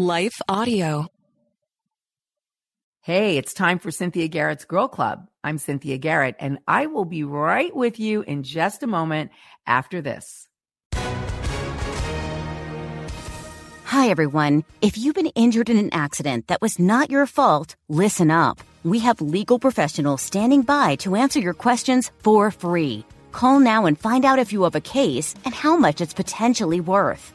Life Audio. Hey, it's time for Cynthia Garrett's Girl Club. I'm Cynthia Garrett, and I will be right with you in just a moment after this. Hi, everyone. If you've been injured in an accident that was not your fault, listen up. We have legal professionals standing by to answer your questions for free. Call now and find out if you have a case and how much it's potentially worth.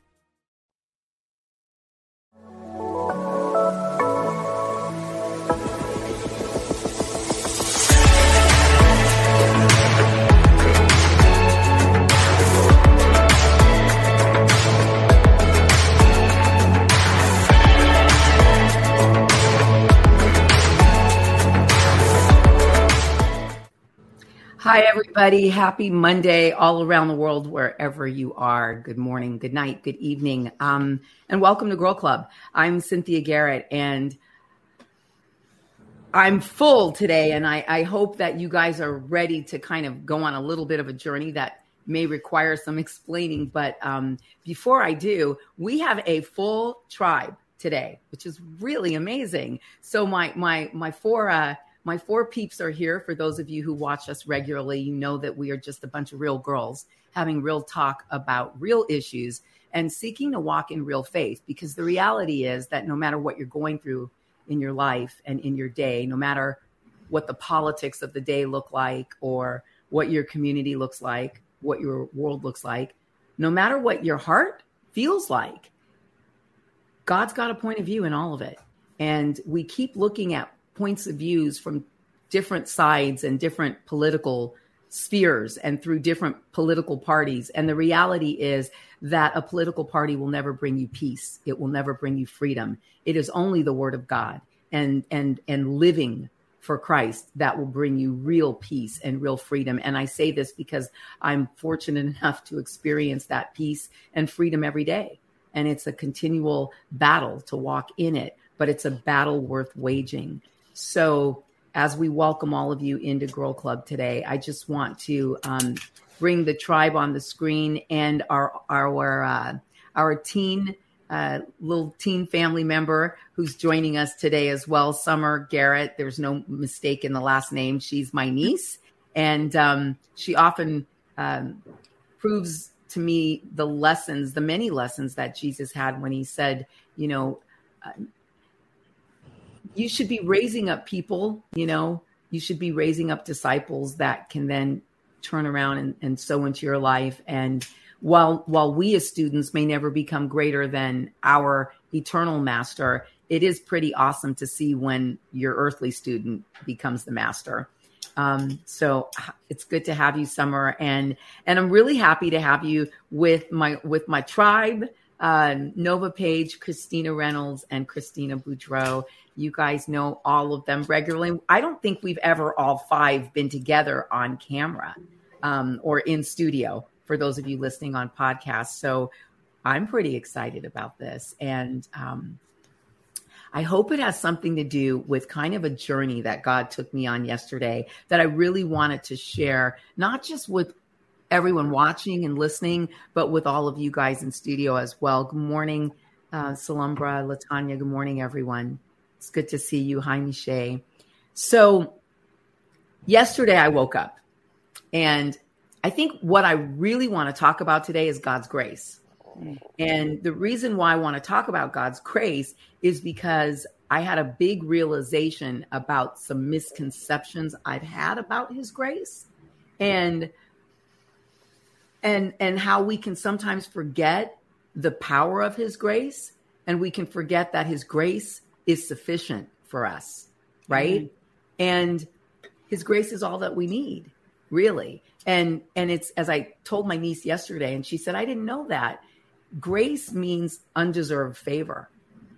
Hi, everybody. Happy Monday all around the world, wherever you are. Good morning, good night, good evening, um, and welcome to Girl Club. I'm Cynthia Garrett, and I'm full today, and I, I hope that you guys are ready to kind of go on a little bit of a journey that may require some explaining. But um, before I do, we have a full tribe today, which is really amazing. So my my my four. Uh, my four peeps are here. For those of you who watch us regularly, you know that we are just a bunch of real girls having real talk about real issues and seeking to walk in real faith. Because the reality is that no matter what you're going through in your life and in your day, no matter what the politics of the day look like or what your community looks like, what your world looks like, no matter what your heart feels like, God's got a point of view in all of it. And we keep looking at points of views from different sides and different political spheres and through different political parties. And the reality is that a political party will never bring you peace. It will never bring you freedom. It is only the word of God and and and living for Christ that will bring you real peace and real freedom. And I say this because I'm fortunate enough to experience that peace and freedom every day. And it's a continual battle to walk in it, but it's a battle worth waging. So, as we welcome all of you into Girl Club today, I just want to um, bring the tribe on the screen and our our uh, our teen uh, little teen family member who's joining us today as well, Summer Garrett. There's no mistake in the last name. She's my niece, and um, she often um, proves to me the lessons, the many lessons that Jesus had when he said, you know. Uh, you should be raising up people, you know, you should be raising up disciples that can then turn around and, and sow into your life. And while while we as students may never become greater than our eternal master, it is pretty awesome to see when your earthly student becomes the master. Um, so it's good to have you, Summer, and and I'm really happy to have you with my with my tribe, uh, Nova Page, Christina Reynolds, and Christina Boudreau. You guys know all of them regularly. I don't think we've ever all five been together on camera um, or in studio for those of you listening on podcasts. So I'm pretty excited about this. And um, I hope it has something to do with kind of a journey that God took me on yesterday that I really wanted to share, not just with everyone watching and listening, but with all of you guys in studio as well. Good morning, uh, Salumbra, Latanya. Good morning, everyone. It's good to see you. Hi, Miche. So, yesterday I woke up and I think what I really want to talk about today is God's grace. And the reason why I want to talk about God's grace is because I had a big realization about some misconceptions I've had about his grace and and and how we can sometimes forget the power of his grace and we can forget that his grace is sufficient for us. right? Mm-hmm. And his grace is all that we need, really. And and it's as I told my niece yesterday, and she said, I didn't know that. Grace means undeserved favor.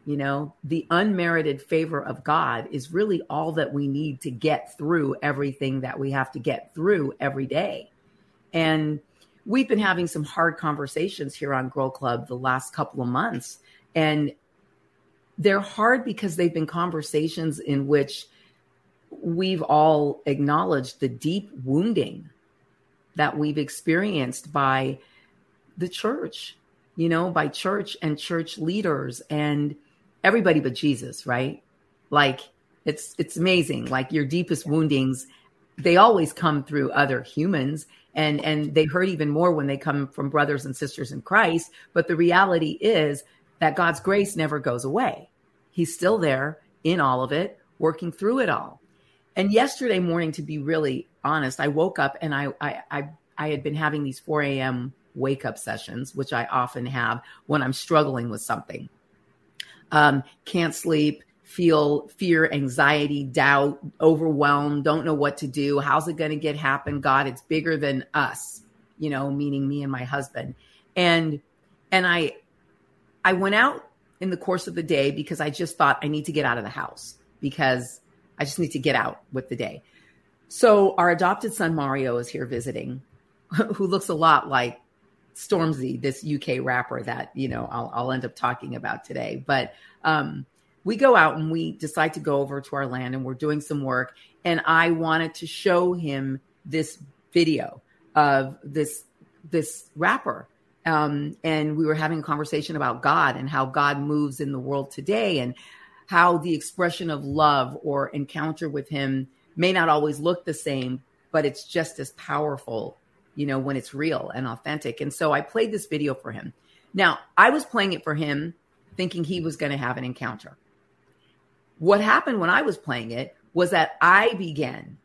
You know, the unmerited favor of God is really all that we need to get through everything that we have to get through every day. And we've been having some hard conversations here on Girl Club the last couple of months. And they're hard because they've been conversations in which we've all acknowledged the deep wounding that we've experienced by the church, you know, by church and church leaders and everybody but Jesus, right? Like it's it's amazing. Like your deepest woundings, they always come through other humans and and they hurt even more when they come from brothers and sisters in Christ, but the reality is that God's grace never goes away. He's still there in all of it, working through it all. And yesterday morning, to be really honest, I woke up and I I I, I had been having these 4 a.m. wake up sessions, which I often have when I'm struggling with something. Um, can't sleep, feel fear, anxiety, doubt, overwhelmed, don't know what to do. How's it going to get happen? God, it's bigger than us, you know, meaning me and my husband. And and I I went out in the course of the day because I just thought I need to get out of the house because I just need to get out with the day. So our adopted son Mario is here visiting, who looks a lot like Stormzy, this UK rapper that you know I'll, I'll end up talking about today. But um, we go out and we decide to go over to our land and we're doing some work. And I wanted to show him this video of this this rapper. Um, and we were having a conversation about God and how God moves in the world today and how the expression of love or encounter with him may not always look the same, but it's just as powerful, you know, when it's real and authentic. And so I played this video for him. Now, I was playing it for him thinking he was going to have an encounter. What happened when I was playing it was that I began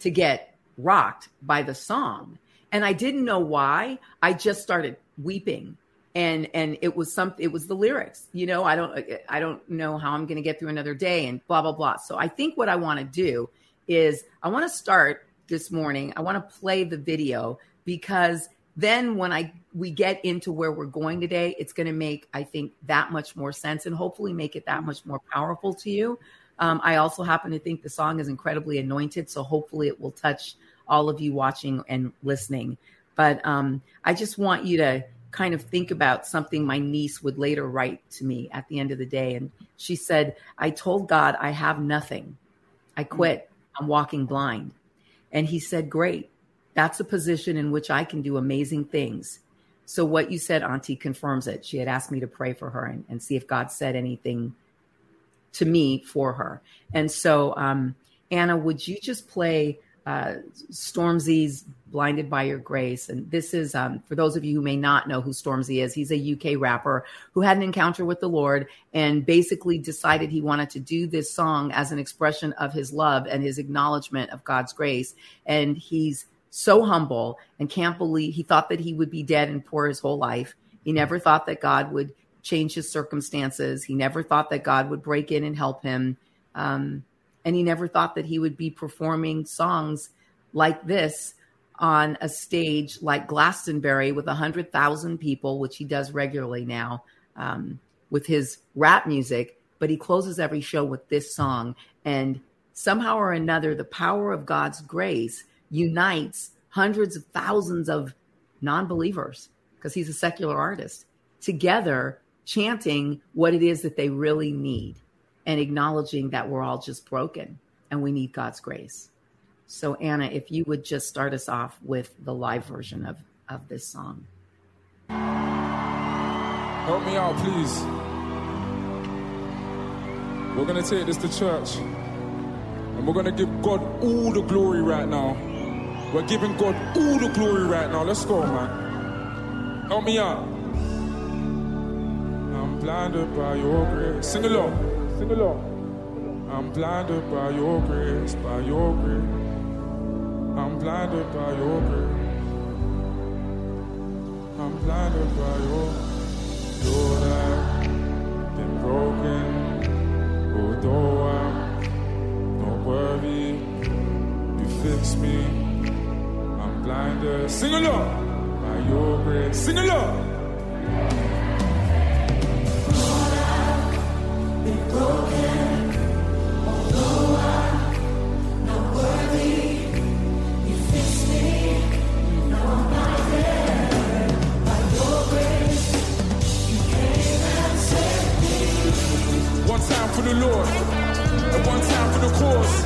to get rocked by the song. And I didn't know why. I just started weeping. And and it was some it was the lyrics you know i don't i don't know how i'm going to get through another day and blah blah blah. So i think what i want to do is i want to start this morning i want to play the video because then when i we get into where we're going today it's going to make i think that much more sense and hopefully make it that much more powerful to you. Um, i also happen to think the song is incredibly anointed so hopefully it will touch all of you watching and listening but um, i just want you to kind of think about something my niece would later write to me at the end of the day. And she said, I told God I have nothing. I quit. I'm walking blind. And he said, Great. That's a position in which I can do amazing things. So, what you said, Auntie, confirms it. She had asked me to pray for her and, and see if God said anything to me for her. And so, um, Anna, would you just play uh, Stormzy's Blinded by Your Grace. And this is, um, for those of you who may not know who Stormzy is, he's a UK rapper who had an encounter with the Lord and basically decided he wanted to do this song as an expression of his love and his acknowledgement of God's grace. And he's so humble and can't believe he thought that he would be dead and poor his whole life. He never thought that God would change his circumstances. He never thought that God would break in and help him. Um, and he never thought that he would be performing songs like this on a stage like Glastonbury with 100,000 people, which he does regularly now um, with his rap music. But he closes every show with this song. And somehow or another, the power of God's grace unites hundreds of thousands of non believers because he's a secular artist together chanting what it is that they really need and acknowledging that we're all just broken and we need God's grace. So, Anna, if you would just start us off with the live version of, of this song. Help me out, please. We're going to take this to church and we're going to give God all the glory right now. We're giving God all the glory right now. Let's go, man. Help me out. I'm blinded by your grace. Sing along. Sing along. I'm blinded by your grace, by your grace. I'm blinded by your grace. I'm blinded by your Lord, I've been broken. Although I'm fix me. I'm blinded. Sing along. By your grace. Sing along. One time for the Lord, and one time for the cause.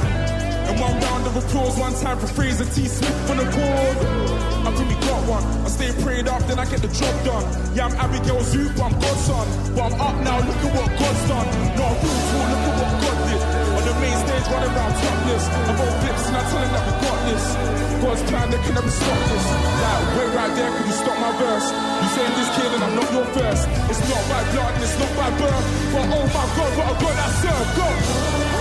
And one of applause, one time for Fraser T. Smith for the chord. I we got one. I stay prayed up, then I get the job done. Yeah, I'm Abigail Zoop, I'm God's son. But I'm up now, look at what God's done. Not a room tour, look at what God did. On the main stage, running around topless. I roll flips and I tell him that we got this. God's plan, they can never stop this. Like, wait right there, could you stop my verse? You saying this kid and I'm not your first. It's not by blood and it's not by birth. But oh my God, what a God I serve. God.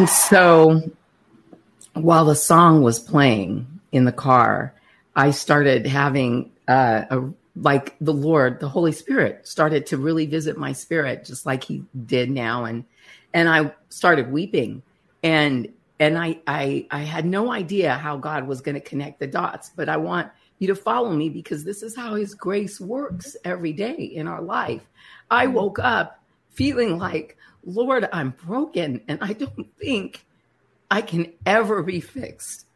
And so while the song was playing in the car, I started having uh, a like the Lord, the Holy Spirit started to really visit my spirit just like he did now and and I started weeping and and I I I had no idea how God was going to connect the dots, but I want you to follow me because this is how his grace works every day in our life. I woke up feeling like, Lord, I'm broken and I don't think I can ever be fixed.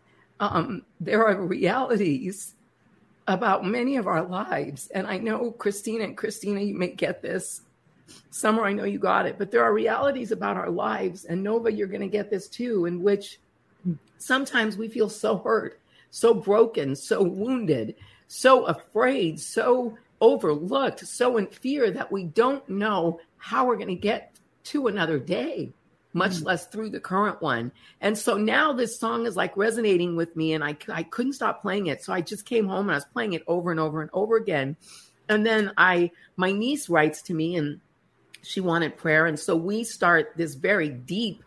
Um, there are realities about many of our lives. And I know Christina and Christina, you may get this. Summer, I know you got it, but there are realities about our lives. And Nova, you're going to get this too, in which sometimes we feel so hurt, so broken, so wounded, so afraid, so overlooked, so in fear that we don't know how we're going to get to another day much less through the current one. And so now this song is like resonating with me, and I, I couldn't stop playing it. So I just came home and I was playing it over and over and over again. And then I, my niece writes to me and she wanted prayer. And so we start this very deep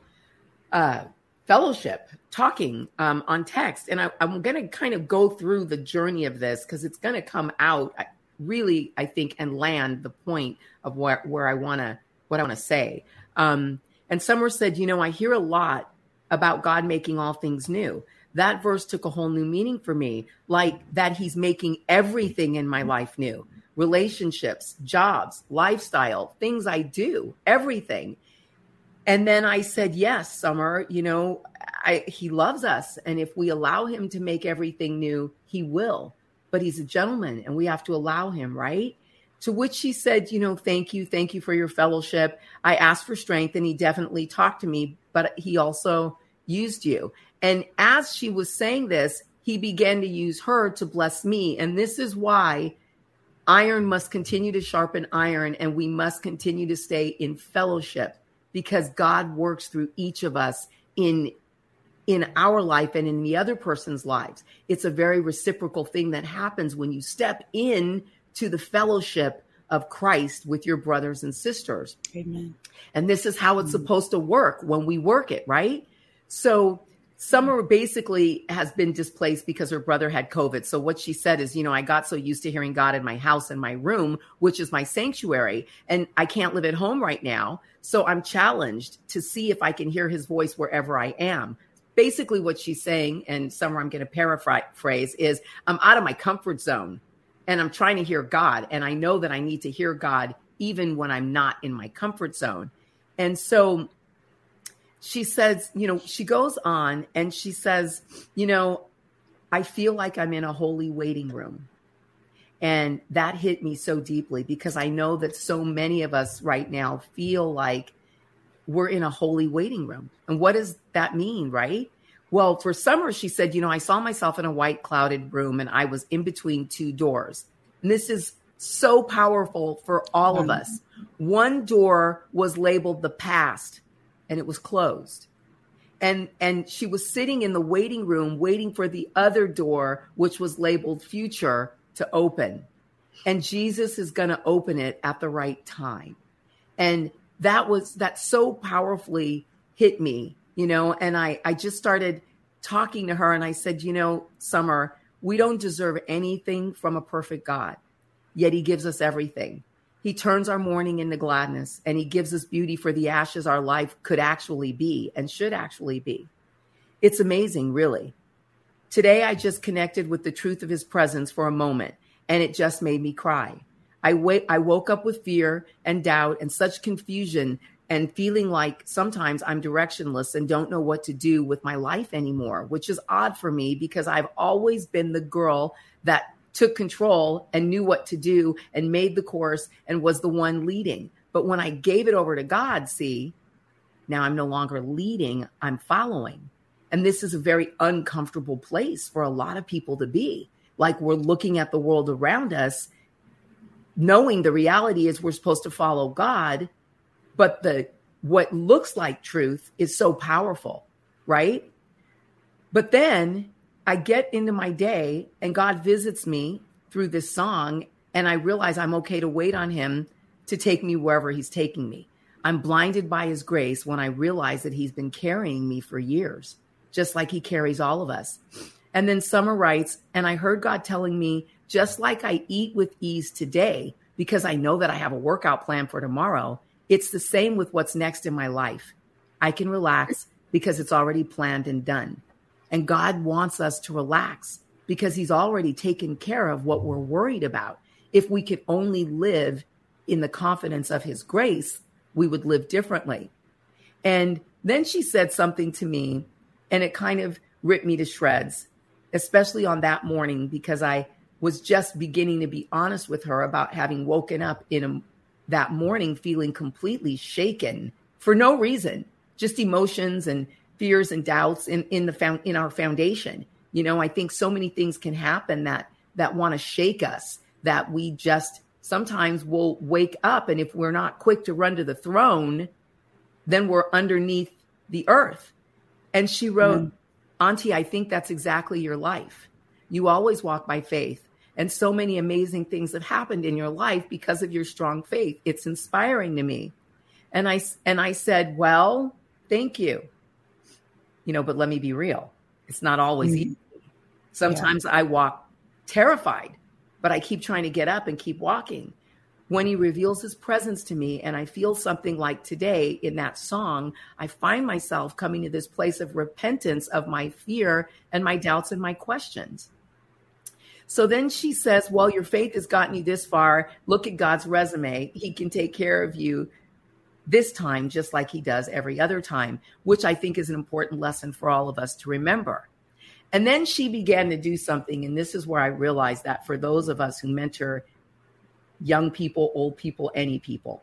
uh, fellowship talking um, on text. And I, I'm going to kind of go through the journey of this because it's going to come out really, I think, and land the point of where, where I want to, what I want to say. Um, and Summer said, You know, I hear a lot about God making all things new. That verse took a whole new meaning for me, like that He's making everything in my life new relationships, jobs, lifestyle, things I do, everything. And then I said, Yes, Summer, you know, I, he loves us. And if we allow him to make everything new, he will. But he's a gentleman and we have to allow him, right? To which she said, You know, thank you. Thank you for your fellowship. I asked for strength and he definitely talked to me, but he also used you. And as she was saying this, he began to use her to bless me. And this is why iron must continue to sharpen iron and we must continue to stay in fellowship because God works through each of us in in our life and in the other person's lives. It's a very reciprocal thing that happens when you step in to the fellowship of Christ with your brothers and sisters. Amen. And this is how it's mm-hmm. supposed to work when we work it, right? So Summer basically has been displaced because her brother had COVID. So what she said is, you know, I got so used to hearing God in my house and my room, which is my sanctuary, and I can't live at home right now. So I'm challenged to see if I can hear his voice wherever I am. Basically, what she's saying, and Summer, I'm going to paraphrase, is I'm out of my comfort zone and I'm trying to hear God. And I know that I need to hear God even when I'm not in my comfort zone. And so she says, you know, she goes on and she says, you know, I feel like I'm in a holy waiting room. And that hit me so deeply because I know that so many of us right now feel like we're in a holy waiting room. And what does that mean, right? Well, for summer, she said, you know, I saw myself in a white clouded room and I was in between two doors. And this is so powerful for all of us. One door was labeled the past and it was closed. And and she was sitting in the waiting room waiting for the other door which was labeled future to open. And Jesus is going to open it at the right time. And that was that so powerfully hit me, you know, and I I just started talking to her and I said, "You know, Summer, we don't deserve anything from a perfect God. Yet he gives us everything. He turns our mourning into gladness and he gives us beauty for the ashes our life could actually be and should actually be. It's amazing, really. Today, I just connected with the truth of his presence for a moment and it just made me cry. I, wait, I woke up with fear and doubt and such confusion and feeling like sometimes I'm directionless and don't know what to do with my life anymore, which is odd for me because I've always been the girl that took control and knew what to do and made the course and was the one leading. But when I gave it over to God, see, now I'm no longer leading, I'm following. And this is a very uncomfortable place for a lot of people to be. Like we're looking at the world around us, knowing the reality is we're supposed to follow God, but the what looks like truth is so powerful, right? But then I get into my day and God visits me through this song, and I realize I'm okay to wait on Him to take me wherever He's taking me. I'm blinded by His grace when I realize that He's been carrying me for years, just like He carries all of us. And then Summer writes, and I heard God telling me, just like I eat with ease today, because I know that I have a workout plan for tomorrow, it's the same with what's next in my life. I can relax because it's already planned and done. And God wants us to relax because He's already taken care of what we're worried about. If we could only live in the confidence of His grace, we would live differently. And then she said something to me, and it kind of ripped me to shreds, especially on that morning because I was just beginning to be honest with her about having woken up in a, that morning feeling completely shaken for no reason, just emotions and fears and doubts in in the found in our foundation. You know, I think so many things can happen that that want to shake us that we just sometimes will wake up and if we're not quick to run to the throne, then we're underneath the earth. And she wrote, mm. Auntie, I think that's exactly your life. You always walk by faith. And so many amazing things have happened in your life because of your strong faith. It's inspiring to me. And I and I said, "Well, thank you." you know, but let me be real. It's not always mm-hmm. easy. Sometimes yeah. I walk terrified, but I keep trying to get up and keep walking. When he reveals his presence to me, and I feel something like today in that song, I find myself coming to this place of repentance of my fear and my doubts and my questions. So then she says, Well, your faith has gotten you this far. Look at God's resume. He can take care of you this time just like he does every other time, which I think is an important lesson for all of us to remember. And then she began to do something. And this is where I realized that for those of us who mentor young people, old people, any people,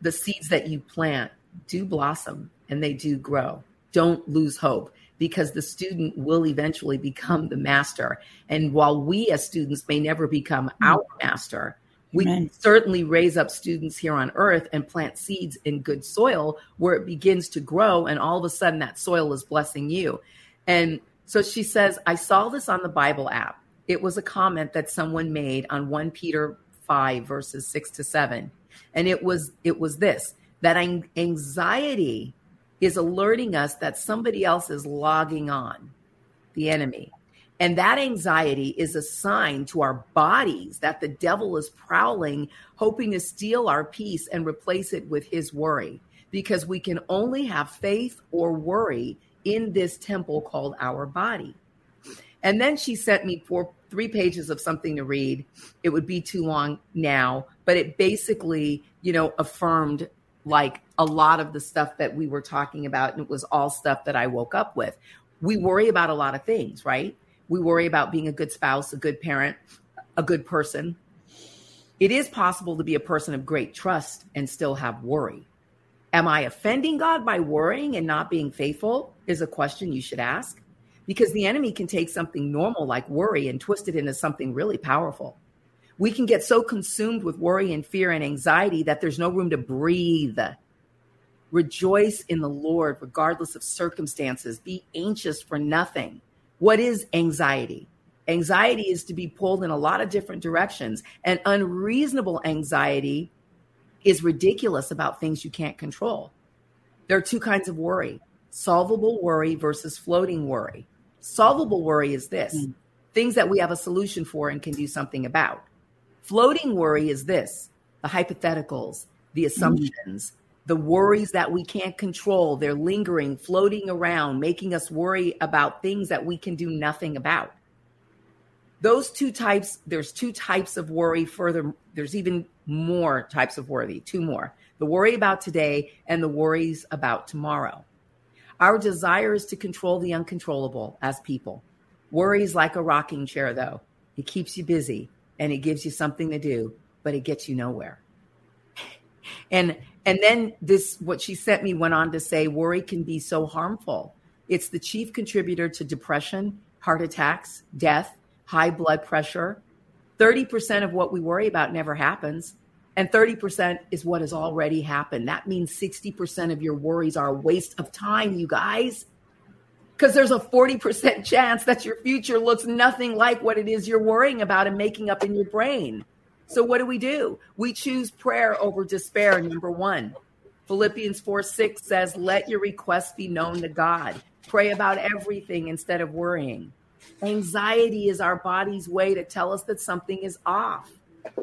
the seeds that you plant do blossom and they do grow. Don't lose hope because the student will eventually become the master. And while we as students may never become mm. our master, we can certainly raise up students here on earth and plant seeds in good soil where it begins to grow. And all of a sudden, that soil is blessing you. And so she says, I saw this on the Bible app. It was a comment that someone made on 1 Peter 5, verses 6 to 7. And it was it was this that anxiety is alerting us that somebody else is logging on, the enemy. And that anxiety is a sign to our bodies that the devil is prowling, hoping to steal our peace and replace it with his worry. Because we can only have faith or worry in this temple called our body. And then she sent me four, three pages of something to read. It would be too long now, but it basically, you know, affirmed like a lot of the stuff that we were talking about. And it was all stuff that I woke up with. We worry about a lot of things, right? We worry about being a good spouse, a good parent, a good person. It is possible to be a person of great trust and still have worry. Am I offending God by worrying and not being faithful? Is a question you should ask because the enemy can take something normal like worry and twist it into something really powerful. We can get so consumed with worry and fear and anxiety that there's no room to breathe. Rejoice in the Lord regardless of circumstances. Be anxious for nothing. What is anxiety? Anxiety is to be pulled in a lot of different directions, and unreasonable anxiety is ridiculous about things you can't control. There are two kinds of worry solvable worry versus floating worry. Solvable worry is this mm. things that we have a solution for and can do something about. Floating worry is this the hypotheticals, the assumptions, mm the worries that we can't control. They're lingering, floating around, making us worry about things that we can do nothing about. Those two types, there's two types of worry. Further, there's even more types of worry, two more the worry about today and the worries about tomorrow. Our desire is to control the uncontrollable as people. Worry is like a rocking chair, though. It keeps you busy and it gives you something to do, but it gets you nowhere. And and then this, what she sent me went on to say worry can be so harmful. It's the chief contributor to depression, heart attacks, death, high blood pressure. 30% of what we worry about never happens. And 30% is what has already happened. That means 60% of your worries are a waste of time, you guys. Because there's a 40% chance that your future looks nothing like what it is you're worrying about and making up in your brain. So what do we do? We choose prayer over despair, number one. Philippians 4 6 says, Let your requests be known to God. Pray about everything instead of worrying. Anxiety is our body's way to tell us that something is off.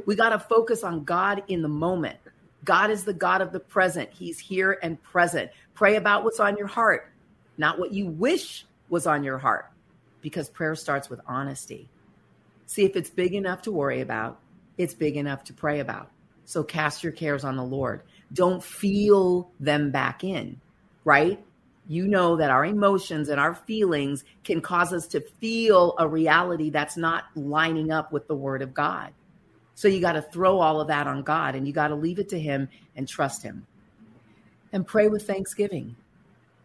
We got to focus on God in the moment. God is the God of the present. He's here and present. Pray about what's on your heart, not what you wish was on your heart, because prayer starts with honesty. See if it's big enough to worry about it's big enough to pray about. So cast your cares on the Lord. Don't feel them back in, right? You know that our emotions and our feelings can cause us to feel a reality that's not lining up with the word of God. So you got to throw all of that on God and you got to leave it to Him and trust Him. And pray with thanksgiving.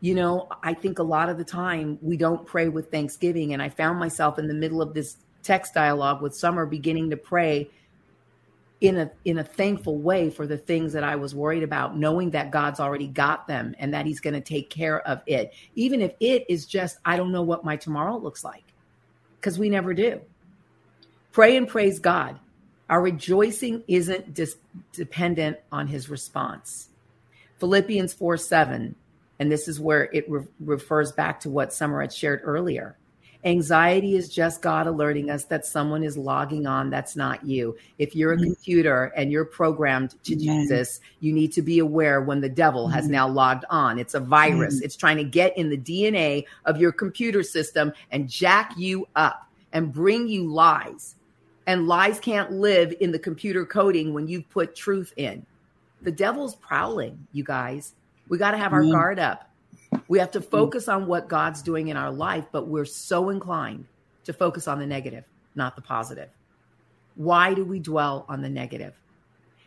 You know, I think a lot of the time we don't pray with thanksgiving. And I found myself in the middle of this text dialogue with Summer beginning to pray in a in a thankful way for the things that I was worried about, knowing that God's already got them and that He's going to take care of it, even if it is just I don't know what my tomorrow looks like, because we never do. Pray and praise God. Our rejoicing isn't dis- dependent on His response. Philippians four seven, and this is where it re- refers back to what Summer had shared earlier. Anxiety is just God alerting us that someone is logging on that's not you. If you're a mm-hmm. computer and you're programmed to Amen. this, you need to be aware when the devil mm-hmm. has now logged on. It's a virus. Mm-hmm. It's trying to get in the DNA of your computer system and jack you up and bring you lies. And lies can't live in the computer coding when you put truth in. the devil's prowling, you guys. We got to have our mm. guard up. We have to focus on what God's doing in our life, but we're so inclined to focus on the negative, not the positive. Why do we dwell on the negative?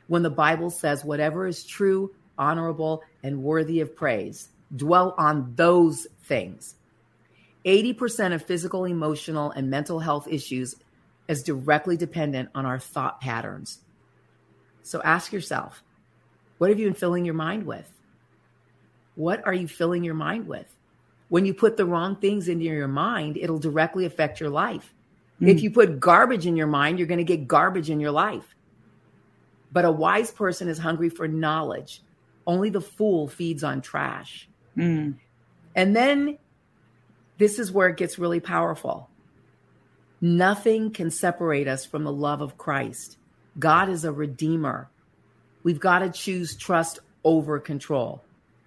When the Bible says, whatever is true, honorable, and worthy of praise, dwell on those things. 80% of physical, emotional, and mental health issues is directly dependent on our thought patterns. So ask yourself, what have you been filling your mind with? What are you filling your mind with? When you put the wrong things into your mind, it'll directly affect your life. Mm. If you put garbage in your mind, you're going to get garbage in your life. But a wise person is hungry for knowledge. Only the fool feeds on trash. Mm. And then this is where it gets really powerful. Nothing can separate us from the love of Christ. God is a redeemer. We've got to choose trust over control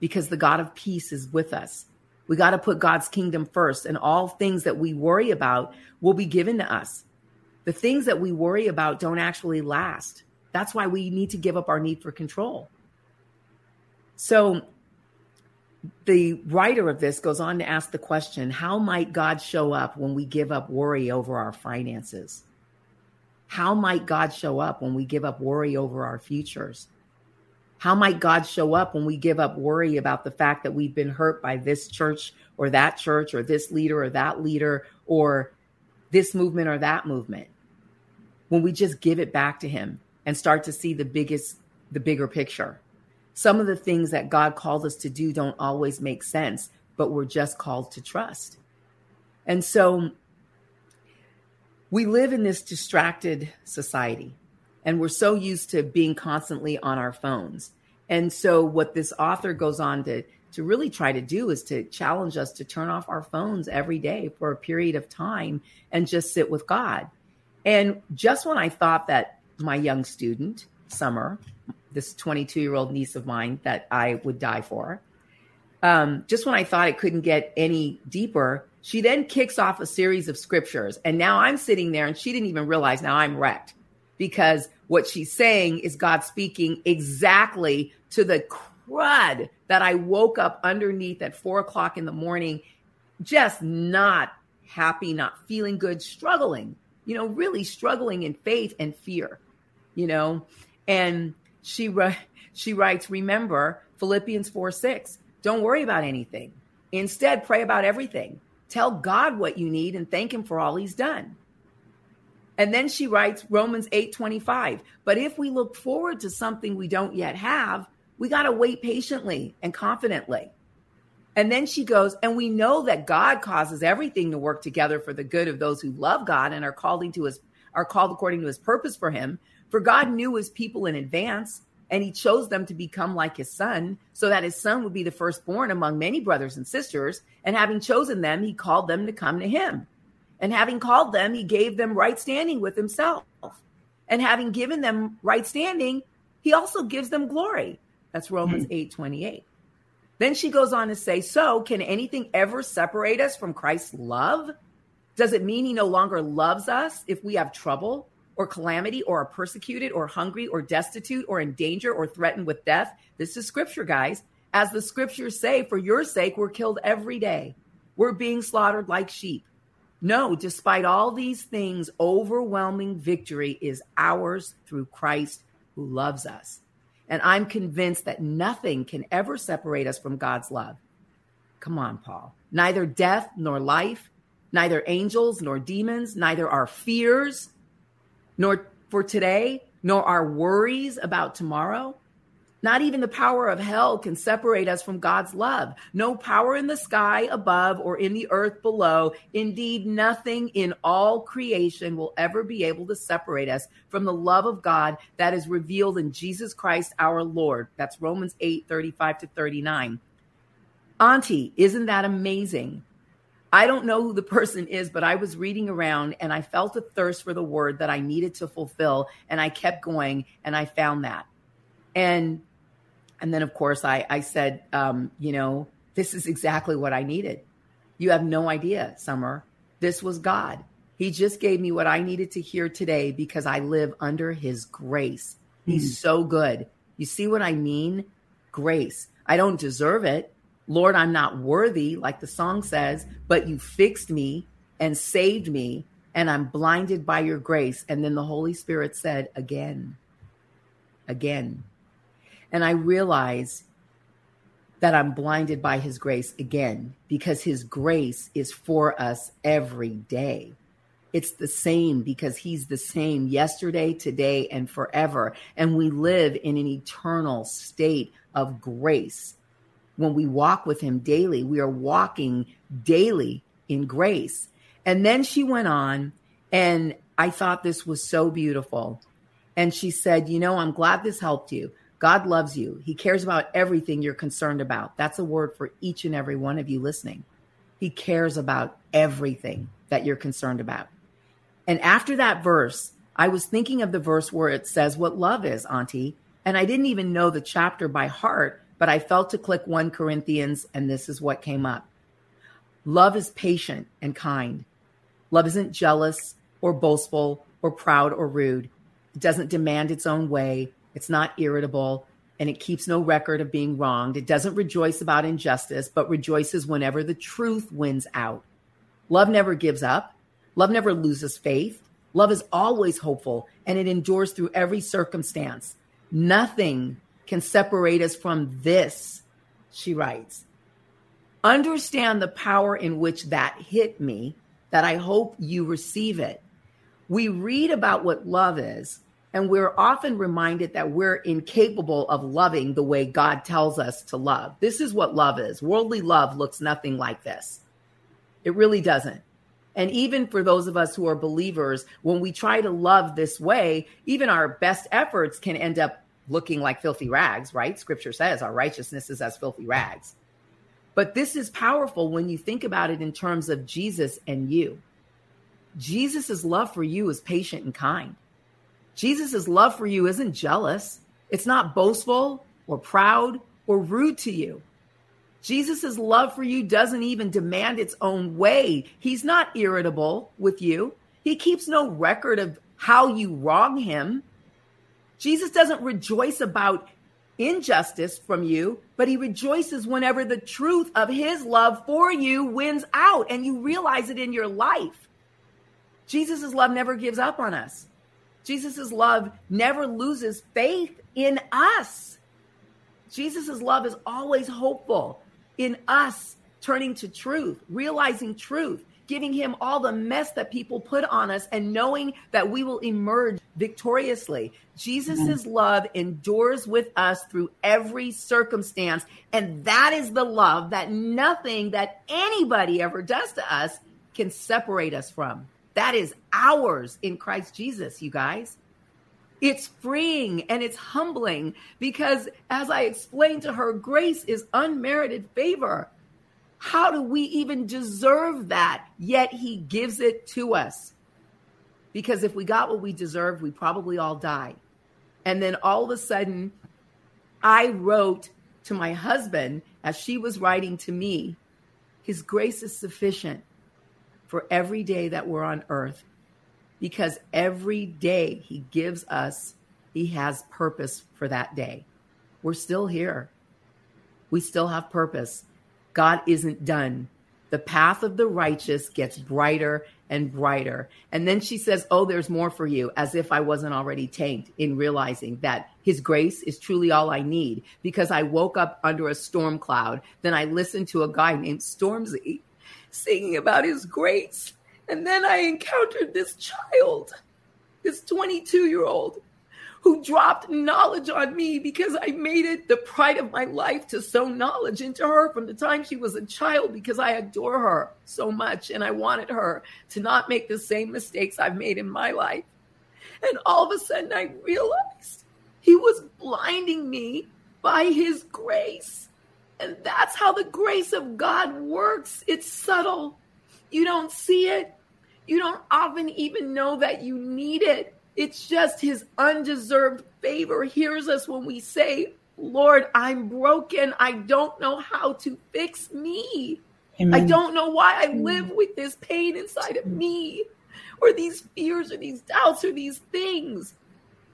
because the God of peace is with us. We got to put God's kingdom first, and all things that we worry about will be given to us. The things that we worry about don't actually last. That's why we need to give up our need for control. So, the writer of this goes on to ask the question how might God show up when we give up worry over our finances? How might God show up when we give up worry over our futures? How might God show up when we give up worry about the fact that we've been hurt by this church or that church or this leader or that leader or this movement or that movement? When we just give it back to Him and start to see the biggest, the bigger picture. Some of the things that God called us to do don't always make sense, but we're just called to trust. And so we live in this distracted society and we're so used to being constantly on our phones. And so what this author goes on to to really try to do is to challenge us to turn off our phones every day for a period of time and just sit with God. And just when I thought that my young student, Summer, this 22 year old niece of mine that I would die for, um, just when I thought it couldn't get any deeper, she then kicks off a series of scriptures. And now I'm sitting there and she didn't even realize now I'm wrecked because what she's saying is God speaking exactly to the crud that I woke up underneath at four o'clock in the morning, just not happy, not feeling good, struggling, you know, really struggling in faith and fear, you know. And she she writes, remember Philippians 4 6. Don't worry about anything. Instead, pray about everything. Tell God what you need and thank him for all he's done. And then she writes Romans 8:25. But if we look forward to something we don't yet have, we got to wait patiently and confidently. And then she goes, and we know that God causes everything to work together for the good of those who love God and are called into his are called according to his purpose for him. For God knew his people in advance, and he chose them to become like his son, so that his son would be the firstborn among many brothers and sisters. And having chosen them, he called them to come to him. And having called them, he gave them right standing with himself. And having given them right standing, he also gives them glory. That's Romans mm-hmm. 8 28. Then she goes on to say, So, can anything ever separate us from Christ's love? Does it mean he no longer loves us if we have trouble or calamity or are persecuted or hungry or destitute or in danger or threatened with death? This is scripture, guys. As the scriptures say, for your sake, we're killed every day. We're being slaughtered like sheep. No, despite all these things, overwhelming victory is ours through Christ who loves us. And I'm convinced that nothing can ever separate us from God's love. Come on, Paul. Neither death nor life, neither angels nor demons, neither our fears, nor for today, nor our worries about tomorrow, not even the power of hell can separate us from God's love. No power in the sky above or in the earth below. Indeed, nothing in all creation will ever be able to separate us from the love of God that is revealed in Jesus Christ our Lord. That's Romans 8 35 to 39. Auntie, isn't that amazing? I don't know who the person is, but I was reading around and I felt a thirst for the word that I needed to fulfill. And I kept going and I found that. And and then, of course, I, I said, um, you know, this is exactly what I needed. You have no idea, Summer. This was God. He just gave me what I needed to hear today because I live under his grace. He's mm. so good. You see what I mean? Grace. I don't deserve it. Lord, I'm not worthy, like the song says, but you fixed me and saved me, and I'm blinded by your grace. And then the Holy Spirit said, again, again. And I realize that I'm blinded by his grace again because his grace is for us every day. It's the same because he's the same yesterday, today, and forever. And we live in an eternal state of grace. When we walk with him daily, we are walking daily in grace. And then she went on, and I thought this was so beautiful. And she said, You know, I'm glad this helped you. God loves you. He cares about everything you're concerned about. That's a word for each and every one of you listening. He cares about everything that you're concerned about. And after that verse, I was thinking of the verse where it says what love is, Auntie. And I didn't even know the chapter by heart, but I felt to click 1 Corinthians, and this is what came up. Love is patient and kind. Love isn't jealous or boastful or proud or rude. It doesn't demand its own way. It's not irritable and it keeps no record of being wronged. It doesn't rejoice about injustice, but rejoices whenever the truth wins out. Love never gives up. Love never loses faith. Love is always hopeful and it endures through every circumstance. Nothing can separate us from this, she writes. Understand the power in which that hit me, that I hope you receive it. We read about what love is, and we're often reminded that we're incapable of loving the way God tells us to love. This is what love is. Worldly love looks nothing like this. It really doesn't. And even for those of us who are believers, when we try to love this way, even our best efforts can end up looking like filthy rags, right? Scripture says our righteousness is as filthy rags. But this is powerful when you think about it in terms of Jesus and you. Jesus' love for you is patient and kind. Jesus' love for you isn't jealous, it's not boastful or proud or rude to you. Jesus' love for you doesn't even demand its own way. He's not irritable with you. He keeps no record of how you wrong him. Jesus doesn't rejoice about injustice from you, but he rejoices whenever the truth of his love for you wins out and you realize it in your life. Jesus' love never gives up on us. Jesus' love never loses faith in us. Jesus' love is always hopeful in us turning to truth, realizing truth, giving him all the mess that people put on us and knowing that we will emerge victoriously. Jesus' love endures with us through every circumstance. And that is the love that nothing that anybody ever does to us can separate us from. That is ours in Christ Jesus, you guys. It's freeing and it's humbling because, as I explained to her, grace is unmerited favor. How do we even deserve that? Yet he gives it to us. Because if we got what we deserved, we probably all die. And then all of a sudden, I wrote to my husband as she was writing to me, His grace is sufficient for every day that we're on earth because every day he gives us, he has purpose for that day. We're still here. We still have purpose. God isn't done. The path of the righteous gets brighter and brighter. And then she says, Oh, there's more for you, as if I wasn't already tanked in realizing that his grace is truly all I need because I woke up under a storm cloud. Then I listened to a guy named Stormzy singing about his grace. And then I encountered this child, this 22 year old, who dropped knowledge on me because I made it the pride of my life to sow knowledge into her from the time she was a child because I adore her so much and I wanted her to not make the same mistakes I've made in my life. And all of a sudden I realized he was blinding me by his grace. And that's how the grace of God works. It's subtle. You don't see it. You don't often even know that you need it. It's just his undeserved favor hears us when we say, Lord, I'm broken. I don't know how to fix me. Amen. I don't know why I live with this pain inside of me or these fears or these doubts or these things.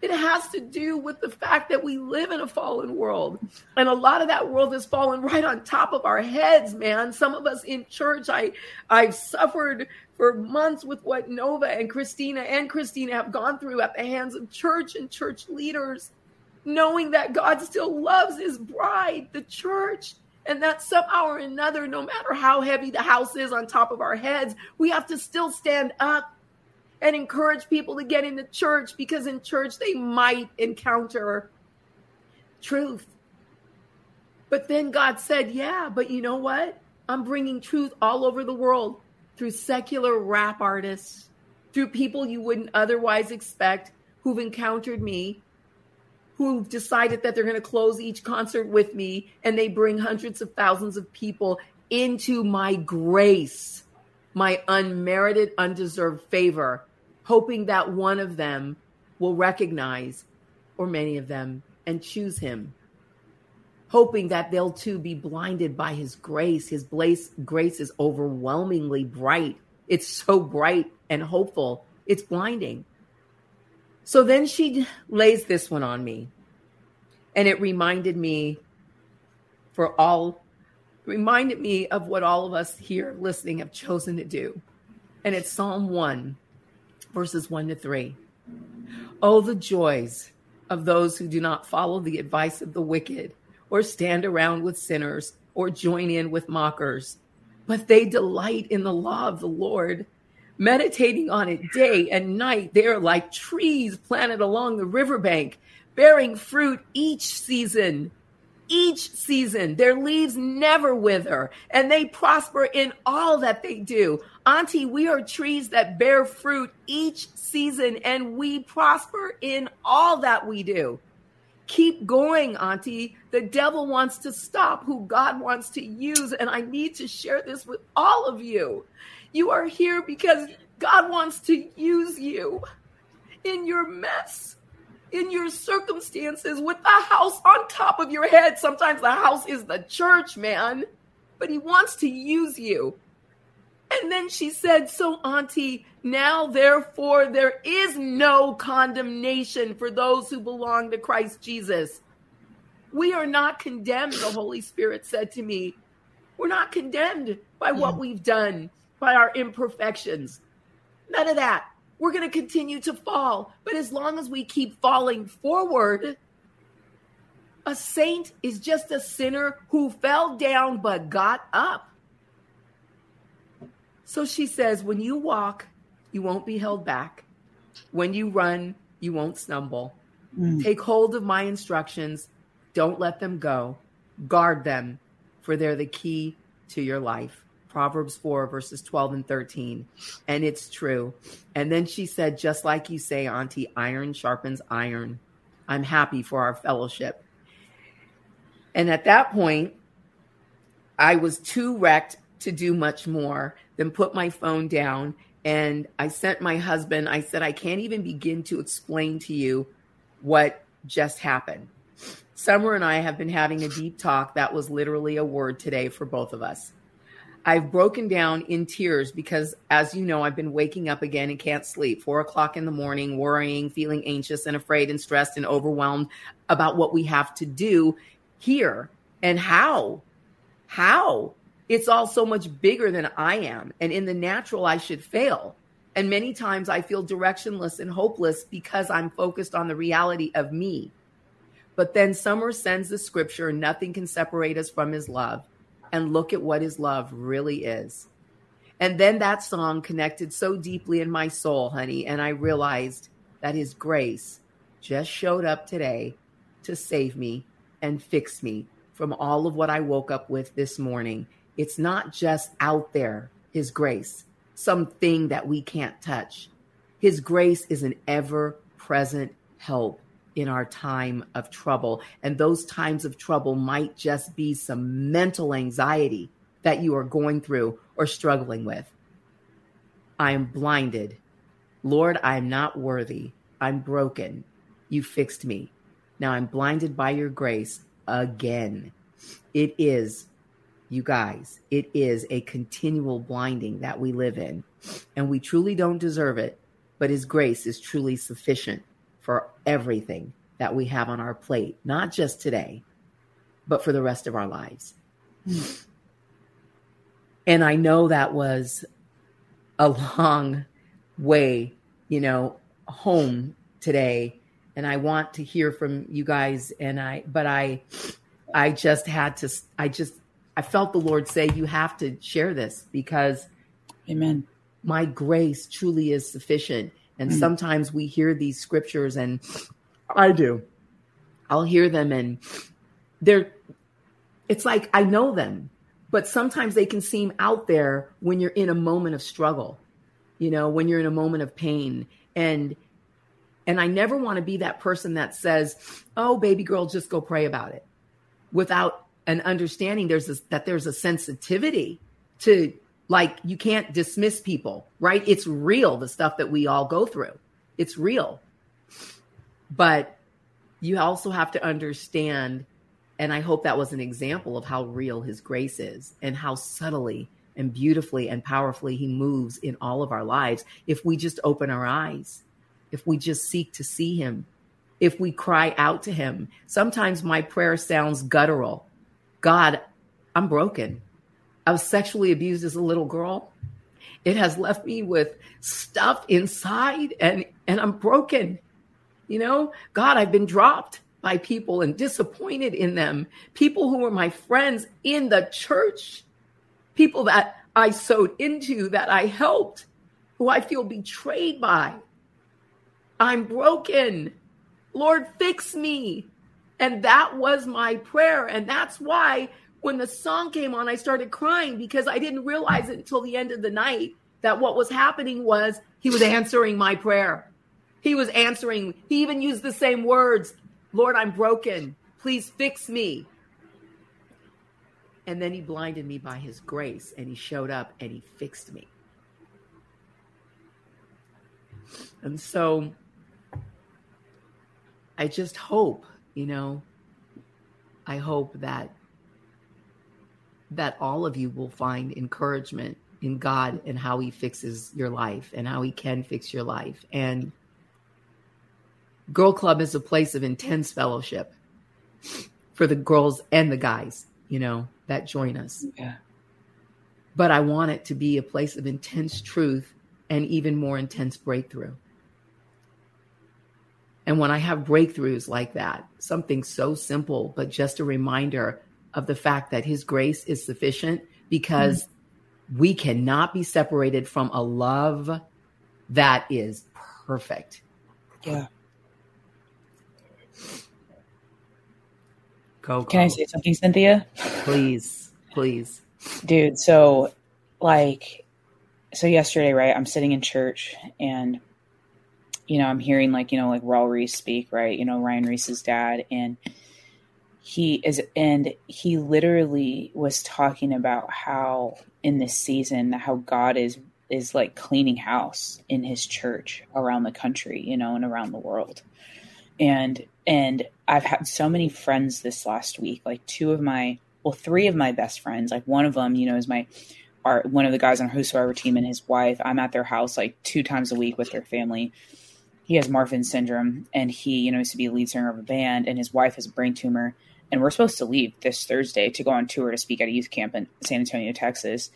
It has to do with the fact that we live in a fallen world. And a lot of that world has fallen right on top of our heads, man. Some of us in church, I I've suffered for months with what Nova and Christina and Christina have gone through at the hands of church and church leaders, knowing that God still loves his bride, the church. And that somehow or another, no matter how heavy the house is on top of our heads, we have to still stand up and encourage people to get into church because in church they might encounter truth. But then God said, Yeah, but you know what? I'm bringing truth all over the world through secular rap artists, through people you wouldn't otherwise expect who've encountered me, who've decided that they're going to close each concert with me, and they bring hundreds of thousands of people into my grace, my unmerited, undeserved favor hoping that one of them will recognize, or many of them, and choose him. Hoping that they'll too be blinded by his grace. His grace is overwhelmingly bright. It's so bright and hopeful, it's blinding. So then she lays this one on me. And it reminded me for all, reminded me of what all of us here listening have chosen to do. And it's Psalm 1, verses 1 to 3. Oh, the joys of those who do not follow the advice of the wicked, or stand around with sinners, or join in with mockers, but they delight in the law of the Lord. Meditating on it day and night, they are like trees planted along the riverbank, bearing fruit each season each season. Their leaves never wither and they prosper in all that they do. Auntie, we are trees that bear fruit each season and we prosper in all that we do. Keep going, Auntie. The devil wants to stop who God wants to use. And I need to share this with all of you. You are here because God wants to use you in your mess in your circumstances with a house on top of your head. Sometimes the house is the church, man, but he wants to use you. And then she said, So, Auntie, now therefore there is no condemnation for those who belong to Christ Jesus. We are not condemned, the Holy Spirit said to me. We're not condemned by what hmm. we've done, by our imperfections. None of that we're going to continue to fall. But as long as we keep falling forward, a saint is just a sinner who fell down but got up. So she says, when you walk, you won't be held back. When you run, you won't stumble. Mm. Take hold of my instructions. Don't let them go. Guard them, for they're the key to your life. Proverbs 4, verses 12 and 13. And it's true. And then she said, just like you say, Auntie, iron sharpens iron. I'm happy for our fellowship. And at that point, I was too wrecked to do much more than put my phone down. And I sent my husband, I said, I can't even begin to explain to you what just happened. Summer and I have been having a deep talk that was literally a word today for both of us. I've broken down in tears because, as you know, I've been waking up again and can't sleep. Four o'clock in the morning, worrying, feeling anxious and afraid and stressed and overwhelmed about what we have to do here and how. How? It's all so much bigger than I am. And in the natural, I should fail. And many times I feel directionless and hopeless because I'm focused on the reality of me. But then Summer sends the scripture nothing can separate us from his love and look at what his love really is. And then that song connected so deeply in my soul, honey. And I realized that his grace just showed up today to save me and fix me from all of what I woke up with this morning. It's not just out there, his grace, something that we can't touch. His grace is an ever present help in our time of trouble. And those times of trouble might just be some mental anxiety that you are going through or struggling with. I am blinded. Lord, I am not worthy. I'm broken. You fixed me. Now I'm blinded by your grace again. It is, you guys, it is a continual blinding that we live in. And we truly don't deserve it, but His grace is truly sufficient for everything that we have on our plate, not just today, but for the rest of our lives. And I know that was a long way, you know, home today. And I want to hear from you guys. And I, but I, I just had to, I just, I felt the Lord say, you have to share this because, Amen. My grace truly is sufficient. And mm. sometimes we hear these scriptures, and I do. I'll hear them, and they're, it's like I know them, but sometimes they can seem out there when you're in a moment of struggle, you know, when you're in a moment of pain. And and I never want to be that person that says, "Oh, baby girl, just go pray about it," without an understanding there's a, that there's a sensitivity to like you can't dismiss people, right? It's real the stuff that we all go through. It's real. But you also have to understand and I hope that was an example of how real his grace is and how subtly and beautifully and powerfully he moves in all of our lives if we just open our eyes, if we just seek to see him, if we cry out to him. Sometimes my prayer sounds guttural God, I'm broken. I was sexually abused as a little girl. It has left me with stuff inside and and I'm broken. You know, God, I've been dropped by people and disappointed in them. People who were my friends in the church, people that I sewed into, that I helped, who I feel betrayed by. I'm broken. Lord, fix me. And that was my prayer. And that's why when the song came on, I started crying because I didn't realize it until the end of the night that what was happening was he was answering my prayer. He was answering, he even used the same words Lord, I'm broken. Please fix me. And then he blinded me by his grace and he showed up and he fixed me. And so I just hope, you know, I hope that that all of you will find encouragement in God and how he fixes your life and how he can fix your life. And Girl Club is a place of intense fellowship for the girls and the guys, you know, that join us. Yeah. But I want it to be a place of intense truth and even more intense breakthrough. And when I have breakthroughs like that, something so simple, but just a reminder of the fact that His grace is sufficient because mm. we cannot be separated from a love that is perfect. Yeah. Go, Can I say something, Cynthia? Please, please. Dude, so like so yesterday, right, I'm sitting in church and you know, I'm hearing like, you know, like Raul Ries speak, right? You know, Ryan Ries's dad and he is and he literally was talking about how in this season how God is is like cleaning house in his church around the country, you know, and around the world. And and I've had so many friends this last week. Like two of my, well, three of my best friends. Like one of them, you know, is my, our one of the guys on Whosoever team and his wife. I'm at their house like two times a week with their family. He has Marfan syndrome, and he, you know, used to be a lead singer of a band, and his wife has a brain tumor. And we're supposed to leave this Thursday to go on tour to speak at a youth camp in San Antonio, Texas.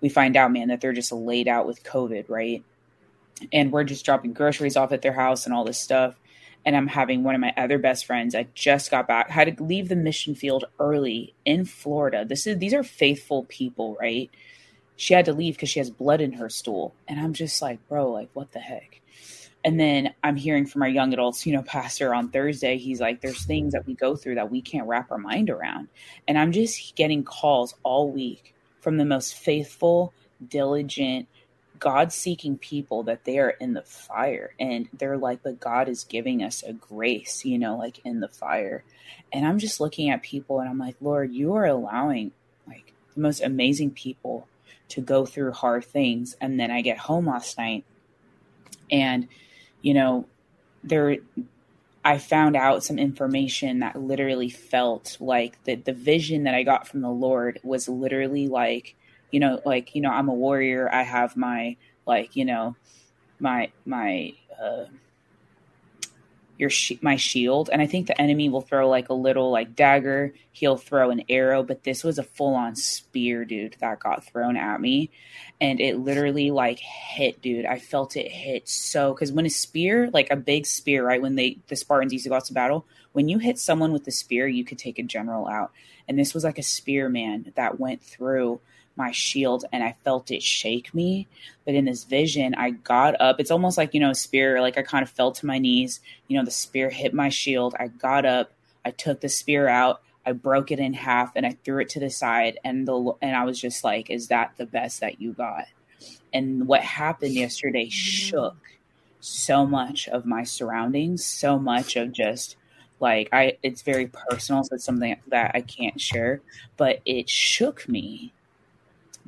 We find out, man, that they're just laid out with COVID, right? And we're just dropping groceries off at their house and all this stuff and I'm having one of my other best friends. I just got back, had to leave the mission field early in Florida. This is these are faithful people, right? She had to leave because she has blood in her stool, and I'm just like, bro, like what the heck? And then I'm hearing from our young adults, you know, pastor on Thursday. He's like, there's things that we go through that we can't wrap our mind around, and I'm just getting calls all week from the most faithful, diligent God seeking people that they are in the fire and they're like, but God is giving us a grace, you know, like in the fire. And I'm just looking at people and I'm like, Lord, you are allowing like the most amazing people to go through hard things. And then I get home last night and, you know, there, I found out some information that literally felt like the, the vision that I got from the Lord was literally like, you know like you know i'm a warrior. I have my like you know my my uh your sh- my shield and i think the enemy will throw like a little like dagger. He'll throw an arrow but this was a full-on spear dude that got thrown at me. And it literally like hit dude. I felt it hit so because when a spear like a big spear right when they the spartans used to go out to battle when you hit someone with a spear you could take a general out. And this was like a spear man that went through my shield and I felt it shake me. But in this vision, I got up. It's almost like, you know, a spear, like I kind of fell to my knees. You know, the spear hit my shield. I got up. I took the spear out. I broke it in half and I threw it to the side. And the and I was just like, is that the best that you got? And what happened yesterday shook so much of my surroundings, so much of just like I it's very personal, so it's something that I can't share, but it shook me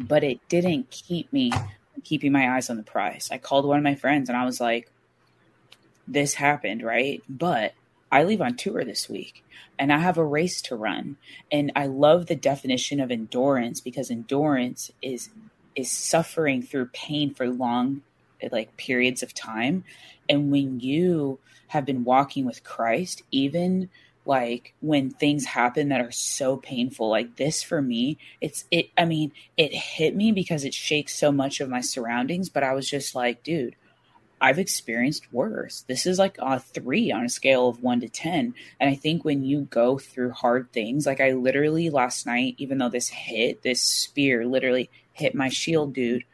but it didn't keep me keeping my eyes on the prize. I called one of my friends and I was like, this happened, right? But I leave on tour this week and I have a race to run. And I love the definition of endurance because endurance is is suffering through pain for long like periods of time. And when you have been walking with Christ, even like when things happen that are so painful like this for me it's it i mean it hit me because it shakes so much of my surroundings but i was just like dude i've experienced worse. This is like a three on a scale of one to ten and i think when you go through hard things like i literally last night even though this hit this spear literally hit my shield dude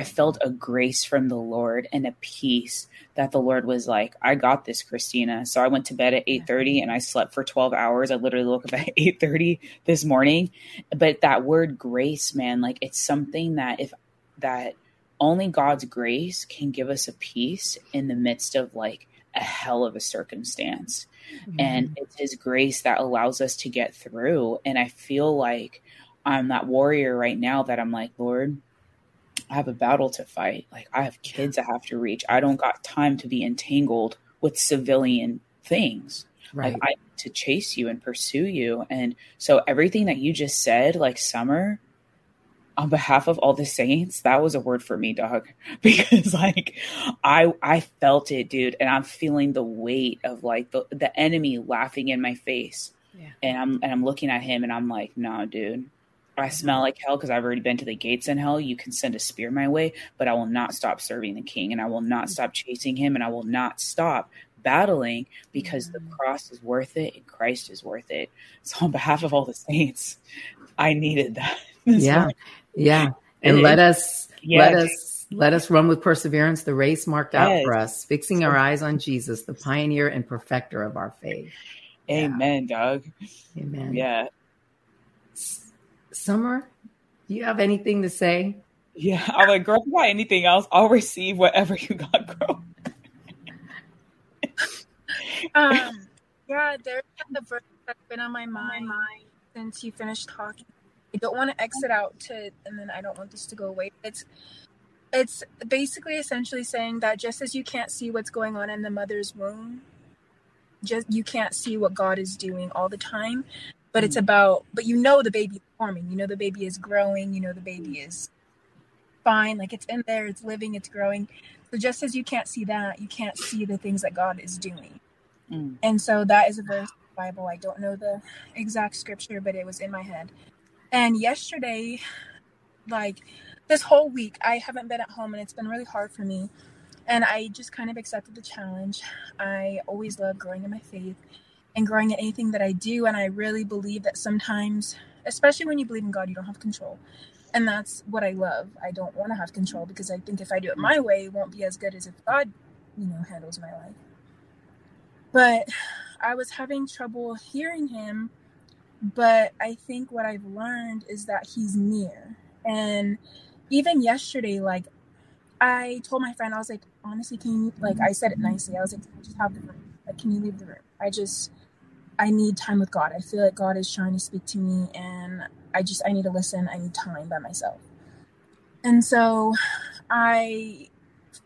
I felt a grace from the Lord and a peace that the Lord was like, I got this, Christina. So I went to bed at 8:30 and I slept for 12 hours. I literally woke up at 8:30 this morning. But that word grace, man, like it's something that if that only God's grace can give us a peace in the midst of like a hell of a circumstance. Mm-hmm. And it's his grace that allows us to get through. And I feel like I'm that warrior right now that I'm like, Lord, I have a battle to fight. Like I have kids I have to reach. I don't got time to be entangled with civilian things. Right. Like, I to chase you and pursue you. And so everything that you just said, like summer, on behalf of all the saints, that was a word for me, dog. Because like I I felt it, dude, and I'm feeling the weight of like the the enemy laughing in my face. Yeah. And I'm and I'm looking at him and I'm like, no, dude, I smell like hell because I've already been to the gates in hell. You can send a spear my way, but I will not stop serving the king and I will not stop chasing him and I will not stop battling because the mm. cross is worth it and Christ is worth it. So on behalf of all the saints, I needed that. yeah. Morning. Yeah. And, and let us yeah, let us let us run with perseverance the race marked yes. out for us, fixing our eyes on Jesus, the pioneer and perfecter of our faith. Amen, yeah. Doug. Amen. Yeah. Summer, do you have anything to say? Yeah, I'm like, girl, if you got anything else, I'll receive whatever you got, girl. um, yeah, there's the verse that's been on my mind since you finished talking. I don't want to exit out to, and then I don't want this to go away. It's it's basically essentially saying that just as you can't see what's going on in the mother's womb, just you can't see what God is doing all the time but it's mm. about but you know the baby is forming you know the baby is growing you know the baby is fine like it's in there it's living it's growing. So just as you can't see that you can't see the things that god is doing. Mm. and so that is a verse the bible i don't know the exact scripture but it was in my head. And yesterday like this whole week i haven't been at home and it's been really hard for me. And i just kind of accepted the challenge. I always love growing in my faith and growing in anything that I do. And I really believe that sometimes, especially when you believe in God, you don't have control. And that's what I love. I don't want to have control because I think if I do it my way, it won't be as good as if God, you know, handles my life. But I was having trouble hearing him. But I think what I've learned is that he's near. And even yesterday, like I told my friend, I was like, honestly, can you, like, I said it nicely. I was like, just have the room. Like, can you leave the room? I just, I need time with God. I feel like God is trying to speak to me and I just I need to listen. I need time by myself. And so I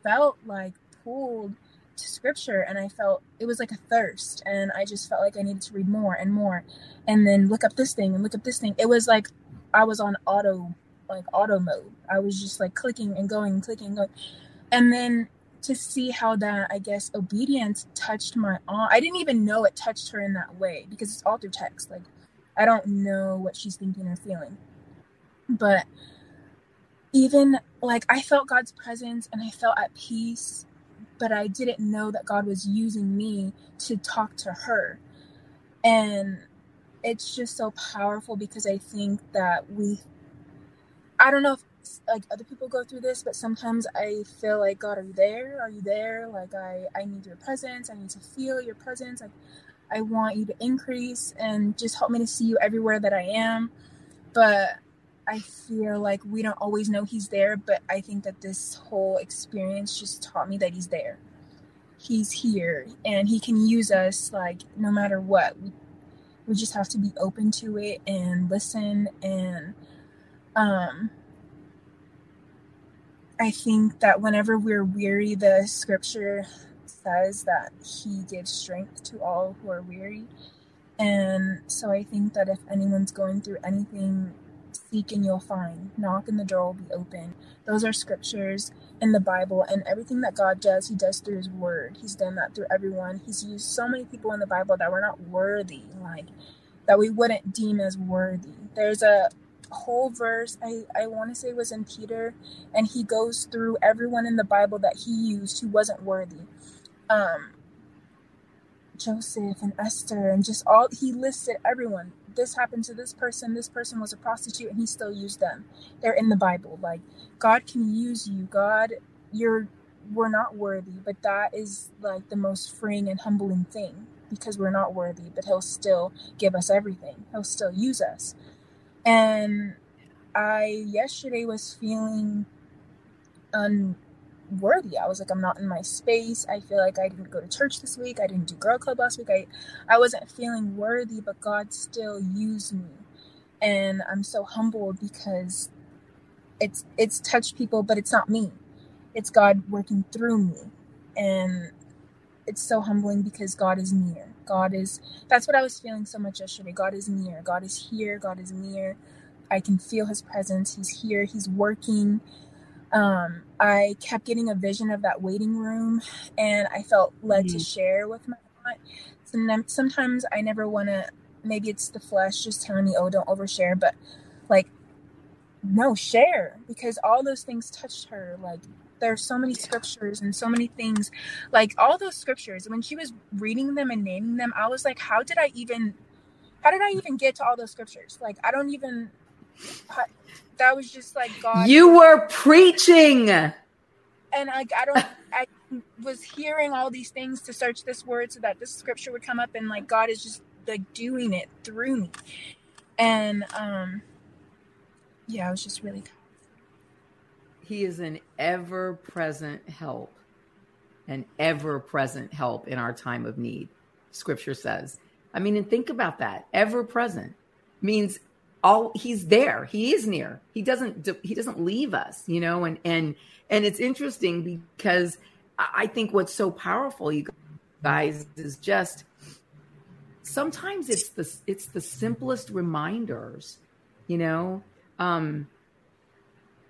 felt like pulled to scripture and I felt it was like a thirst and I just felt like I needed to read more and more and then look up this thing and look up this thing. It was like I was on auto like auto mode. I was just like clicking and going, clicking, and going. And then to see how that I guess obedience touched my aunt. I didn't even know it touched her in that way because it's all through text. Like I don't know what she's thinking or feeling. But even like I felt God's presence and I felt at peace, but I didn't know that God was using me to talk to her. And it's just so powerful because I think that we I don't know if like other people go through this, but sometimes I feel like God, are you there? Are you there? Like I I need your presence. I need to feel your presence. Like I want you to increase and just help me to see you everywhere that I am. But I feel like we don't always know he's there, but I think that this whole experience just taught me that he's there. He's here and he can use us like no matter what. We, we just have to be open to it and listen and um I think that whenever we're weary, the scripture says that he gives strength to all who are weary. And so I think that if anyone's going through anything, seek and you'll find. Knock and the door will be open. Those are scriptures in the Bible, and everything that God does, He does through His Word. He's done that through everyone. He's used so many people in the Bible that were not worthy, like that we wouldn't deem as worthy. There's a whole verse i i want to say was in peter and he goes through everyone in the bible that he used who wasn't worthy. Um joseph and esther and just all he listed everyone. This happened to this person this person was a prostitute and he still used them. They're in the bible like god can use you god you're we're not worthy but that is like the most freeing and humbling thing because we're not worthy but he'll still give us everything. He'll still use us and I yesterday was feeling unworthy. I was like, I'm not in my space. I feel like I didn't go to church this week. I didn't do girl club last week. I, I wasn't feeling worthy, but God still used me. And I'm so humbled because it's it's touched people, but it's not me. It's God working through me. And it's so humbling because God is near. God is that's what I was feeling so much yesterday. God is near. God is here. God is near. I can feel his presence. He's here. He's working. Um, I kept getting a vision of that waiting room and I felt led mm-hmm. to share with my aunt. Sometimes I never want to, maybe it's the flesh just telling me, oh, don't overshare, but like, no, share because all those things touched her. Like, there's so many scriptures and so many things like all those scriptures when she was reading them and naming them i was like how did i even how did i even get to all those scriptures? Like i don't even that was just like god. You were preaching. And like i don't i was hearing all these things to search this word so that this scripture would come up and like god is just like doing it through me. And um yeah i was just really he is an ever present help, an ever present help in our time of need, scripture says. I mean, and think about that. Ever present means all he's there. He is near. He doesn't he doesn't leave us, you know, and and and it's interesting because I think what's so powerful, you guys, is just sometimes it's the it's the simplest reminders, you know. Um,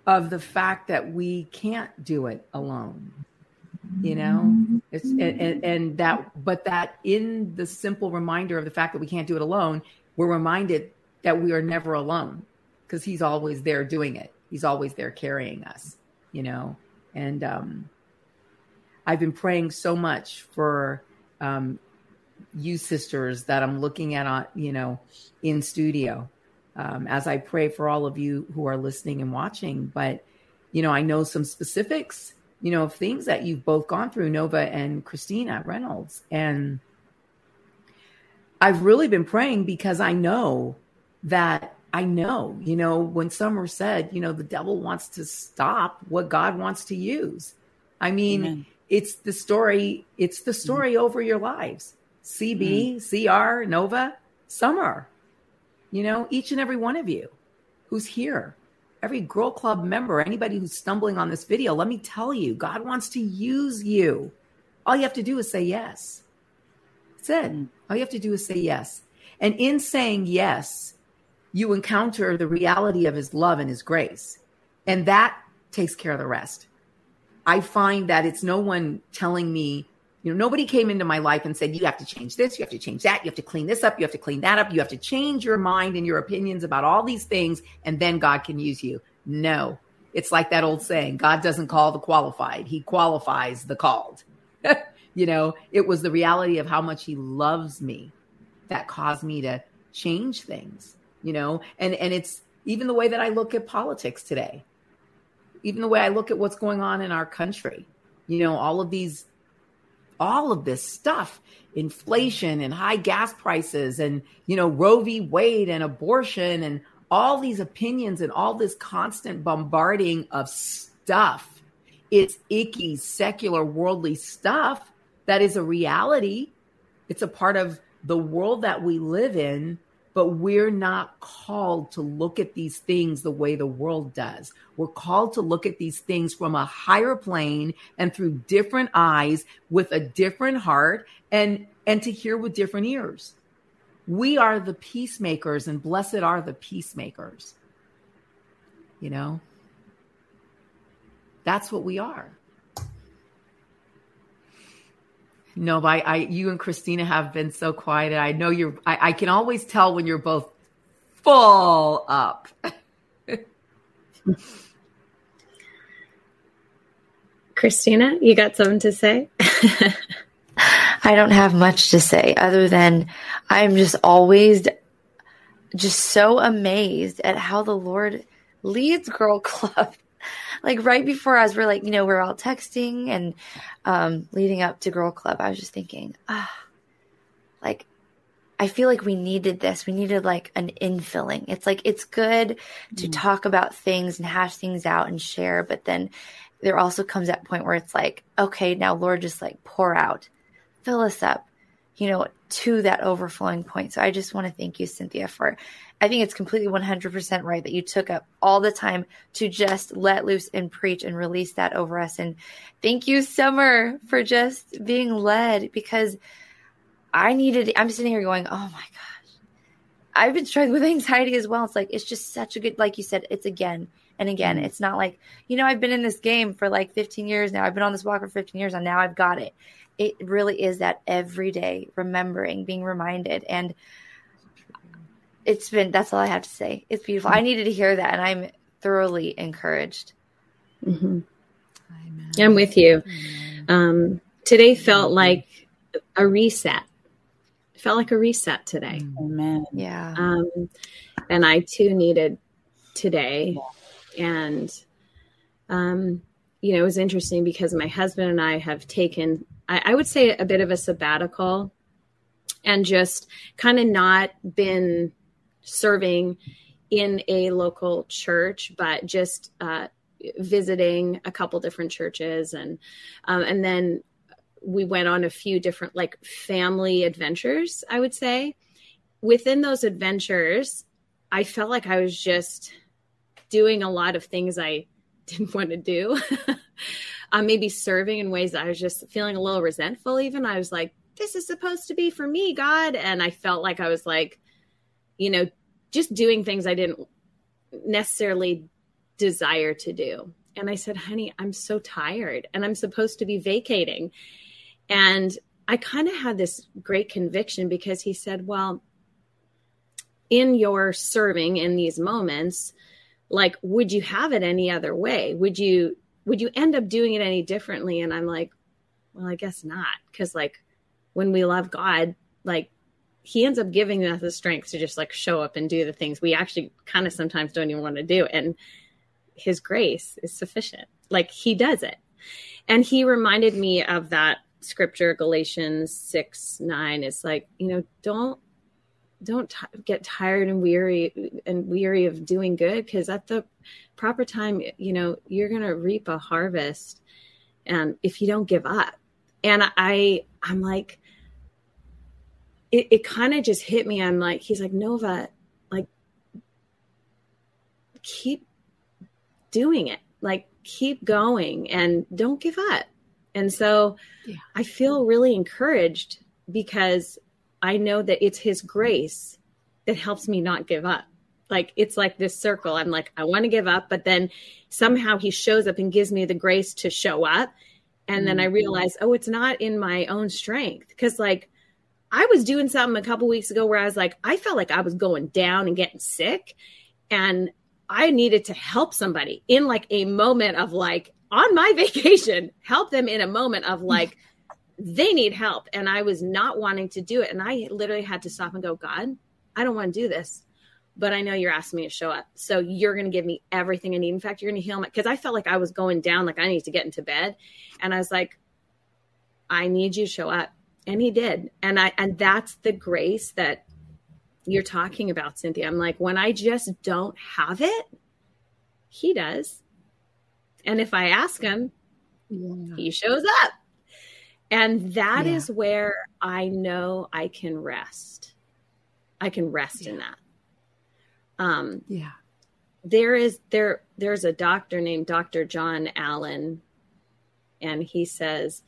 of the fact that we can't do it alone you know? It's and, and, and, that but that in the simple reminder of the fact that we can't do it alone we're reminded that we are never alone because he's always there doing it. He's always there carrying us you know? And um i've been praying so much for um you sisters that i'm looking at on you know in studio um, as I pray for all of you who are listening and watching. But, you know, I know some specifics, you know, of things that you've both gone through, Nova and Christina Reynolds. And I've really been praying because I know that I know, you know, when Summer said, you know, the devil wants to stop what God wants to use. I mean, Amen. it's the story, it's the story mm-hmm. over your lives. CB, mm-hmm. CR, Nova, Summer you know, each and every one of you who's here, every Girl Club member, anybody who's stumbling on this video, let me tell you, God wants to use you. All you have to do is say yes. That's it. Mm. All you have to do is say yes. And in saying yes, you encounter the reality of his love and his grace. And that takes care of the rest. I find that it's no one telling me, you know, nobody came into my life and said, you have to change this, you have to change that, you have to clean this up, you have to clean that up, you have to change your mind and your opinions about all these things, and then God can use you. No, it's like that old saying God doesn't call the qualified, He qualifies the called. you know, it was the reality of how much He loves me that caused me to change things, you know, and, and it's even the way that I look at politics today, even the way I look at what's going on in our country, you know, all of these, all of this stuff, inflation and high gas prices and, you know, Roe v. Wade and abortion and all these opinions and all this constant bombarding of stuff. It's icky, secular, worldly stuff that is a reality. It's a part of the world that we live in, but we're not called to look at these things the way the world does. We're called to look at these things from a higher plane and through different eyes with a different heart and and to hear with different ears. We are the peacemakers, and blessed are the peacemakers. You know, that's what we are. No, but I, I, you and Christina have been so quiet. And I know you're, I, I can always tell when you're both full up. Christina, you got something to say? I don't have much to say other than I'm just always just so amazed at how the Lord leads Girl Club. Like right before us, we're like, you know, we're all texting and um, leading up to Girl Club. I was just thinking, ah, like I feel like we needed this. We needed like an infilling. It's like it's good to mm. talk about things and hash things out and share, but then there also comes that point where it's like, okay, now Lord, just like pour out fill us up, you know, to that overflowing point. So I just want to thank you, Cynthia, for I think it's completely 100% right that you took up all the time to just let loose and preach and release that over us. And thank you, Summer, for just being led because I needed, I'm sitting here going, oh my gosh, I've been struggling with anxiety as well. It's like, it's just such a good, like you said, it's again and again. Mm-hmm. It's not like, you know, I've been in this game for like 15 years now. I've been on this walk for 15 years and now I've got it it really is that everyday remembering, being reminded. And it's been, that's all I have to say. It's beautiful. I needed to hear that, and I'm thoroughly encouraged. Mm-hmm. I'm with you. Um, today felt like a reset. It felt like a reset today. Amen. Yeah. Um, and I too needed today. And, um, you know, it was interesting because my husband and I have taken I, I would say a bit of a sabbatical and just kind of not been serving in a local church, but just uh, visiting a couple different churches, and um, and then we went on a few different like family adventures. I would say within those adventures, I felt like I was just doing a lot of things I didn't want to do. um, maybe serving in ways that I was just feeling a little resentful. Even I was like, this is supposed to be for me, God. And I felt like I was like, you know, just doing things I didn't necessarily desire to do. And I said, honey, I'm so tired and I'm supposed to be vacating. And I kind of had this great conviction because he said, well, in your serving in these moments, like, would you have it any other way? Would you would you end up doing it any differently? And I'm like, well, I guess not. Cause like when we love God, like he ends up giving us the strength to just like show up and do the things we actually kind of sometimes don't even want to do. And his grace is sufficient. Like he does it. And he reminded me of that scripture, Galatians 6 9. It's like, you know, don't don't t- get tired and weary and weary of doing good because at the proper time you know you're going to reap a harvest and if you don't give up and i i'm like it, it kind of just hit me i'm like he's like nova like keep doing it like keep going and don't give up and so yeah. i feel really encouraged because I know that it's His grace that helps me not give up. like it's like this circle. I'm like, I want to give up, but then somehow he shows up and gives me the grace to show up. And then I Mm-hmm. realize, oh, it's not in my own strength. Cause like I was doing something a couple weeks ago where I was like, I felt like I was going down and getting sick. And I needed to help somebody in like a moment of like on my vacation, help them in a moment of like they need help. And I was not wanting to do it. And I literally had to stop and go, God, I don't want to do this. But I know you're asking me to show up. So you're going to give me everything I need. In fact, you're going to heal my, because I felt like I was going down, like I need to get into bed. And I was like, I need you to show up. And he did. And I, and that's the grace that you're talking about, Cynthia. I'm like, when I just don't have it, he does. And if I ask him, he shows up. And that is Yeah. where I know I can rest. I can rest in that. Um, Yeah. there is there there's a doctor named Dr. John Allen, and he says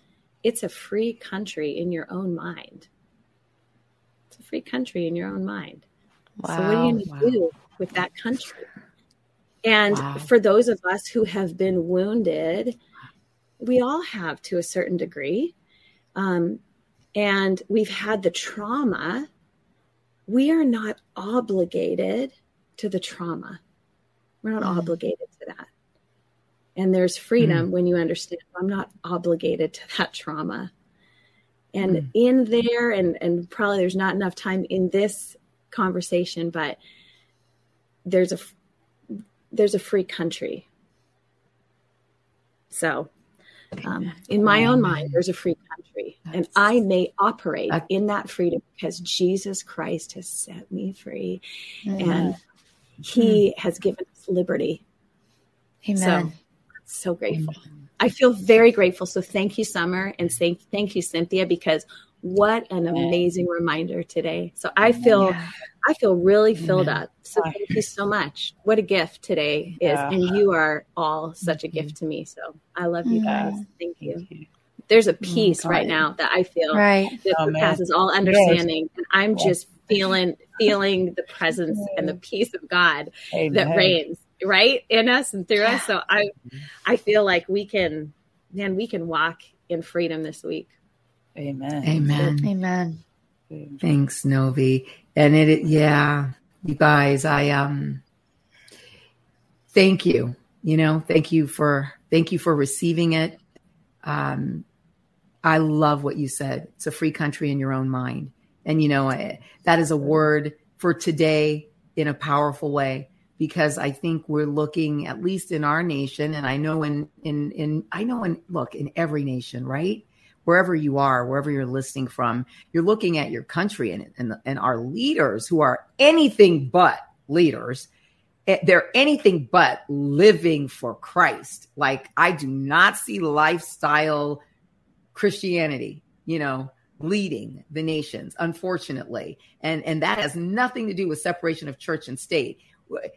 it's a free country in your own mind. It's a free country in your own mind. So what are you going to Wow. do with that country? And Wow. for those of us who have been wounded, we all have to a certain degree, um, and we've had the trauma. We are not obligated to the trauma. We're not Mm. obligated. And there's freedom when you understand I'm not obligated to that trauma. And Mm. in there, and, and probably there's not enough time in this conversation, but there's a there's a free country. So, um, in my own mind, there's a free country, and I may operate in that freedom because Jesus Christ has set me free, and He has given us liberty. Amen. So, so grateful. Mm-hmm. I feel very grateful. So, thank you, Summer, and thank thank you, Cynthia, because what an amazing reminder today. So, I feel Yeah. I feel really filled up. So thank you so much. What a gift today is. Yeah. And you are all such a gift mm-hmm. to me. So I love you guys. Thank you. Thank you. There's a oh peace God. right now that I feel Right. that Oh, surpasses all understanding. And I'm just feeling feeling the presence and the mm-hmm. peace of God Amen. that reigns right in us and through us. So I I feel like we can man, we can walk in freedom this week. Amen. Amen. Amen. Thanks, Novi. And it, yeah, you guys, I um, thank you. You know, thank you for thank you for receiving it. Um, I love what you said. It's a free country in your own mind, and you know I, that is a word for today in a powerful way because I think we're looking at least in our nation, and I know in in in I know in look in every nation, right? Wherever you are, wherever you're listening from, you're looking at your country and and, and our leaders who are anything but leaders. Eh, They're anything but living for Christ. Like I do not see lifestyle Christianity, you know, leading the nations, unfortunately. And and that has nothing to do with separation of church and state.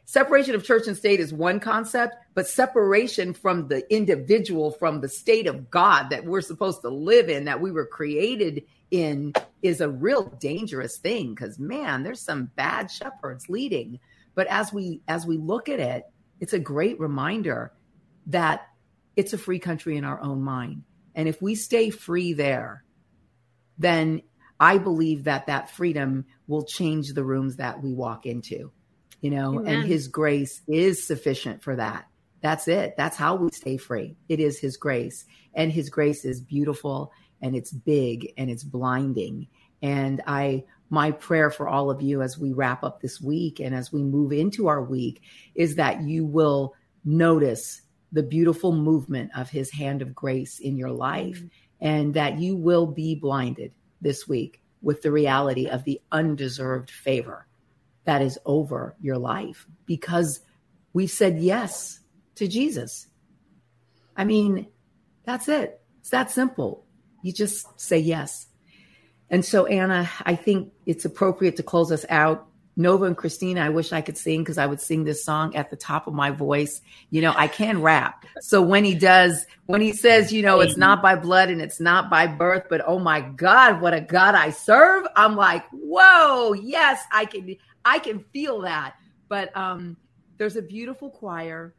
Separation of church and state is one concept, but separation from the individual, from the state of God that we're supposed to live in, that we were created in, is a real dangerous thing. Because man, there's some bad shepherds leading. But as we as we look at it, it's a great reminder that it's a free country in our own mind. And if we stay free there, then I believe that that freedom will change the rooms that we walk into, you know, Amen. and his grace is sufficient for that. That's it. That's how we stay free. It is his grace. And his grace is beautiful and it's big and it's blinding. And I, my prayer for all of you as we wrap up this week and as we move into our week is that you will notice the beautiful movement of his hand of grace in your life mm-hmm. and that you will be blinded this week with the reality of the undeserved favor that is over your life because we've said yes to Jesus. I mean, that's it. It's that simple. You just say yes. And so, Anna, I think it's appropriate to close us out. Nova and Christina, I wish I could sing because I would sing this song at the top of my voice. You know, I can rap. So when he does, when he says, you know, it's not by blood and it's not by birth, but oh my God, what a God I serve. I'm like, whoa, yes, I can, I can feel that. but um, there's a beautiful choir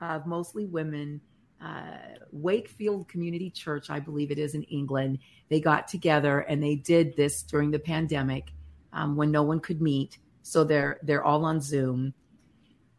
of mostly women. Uh, Wakefield Community Church, I believe it is in England. They got together and they did this during the pandemic um, when no one could meet. So they're they're all on Zoom,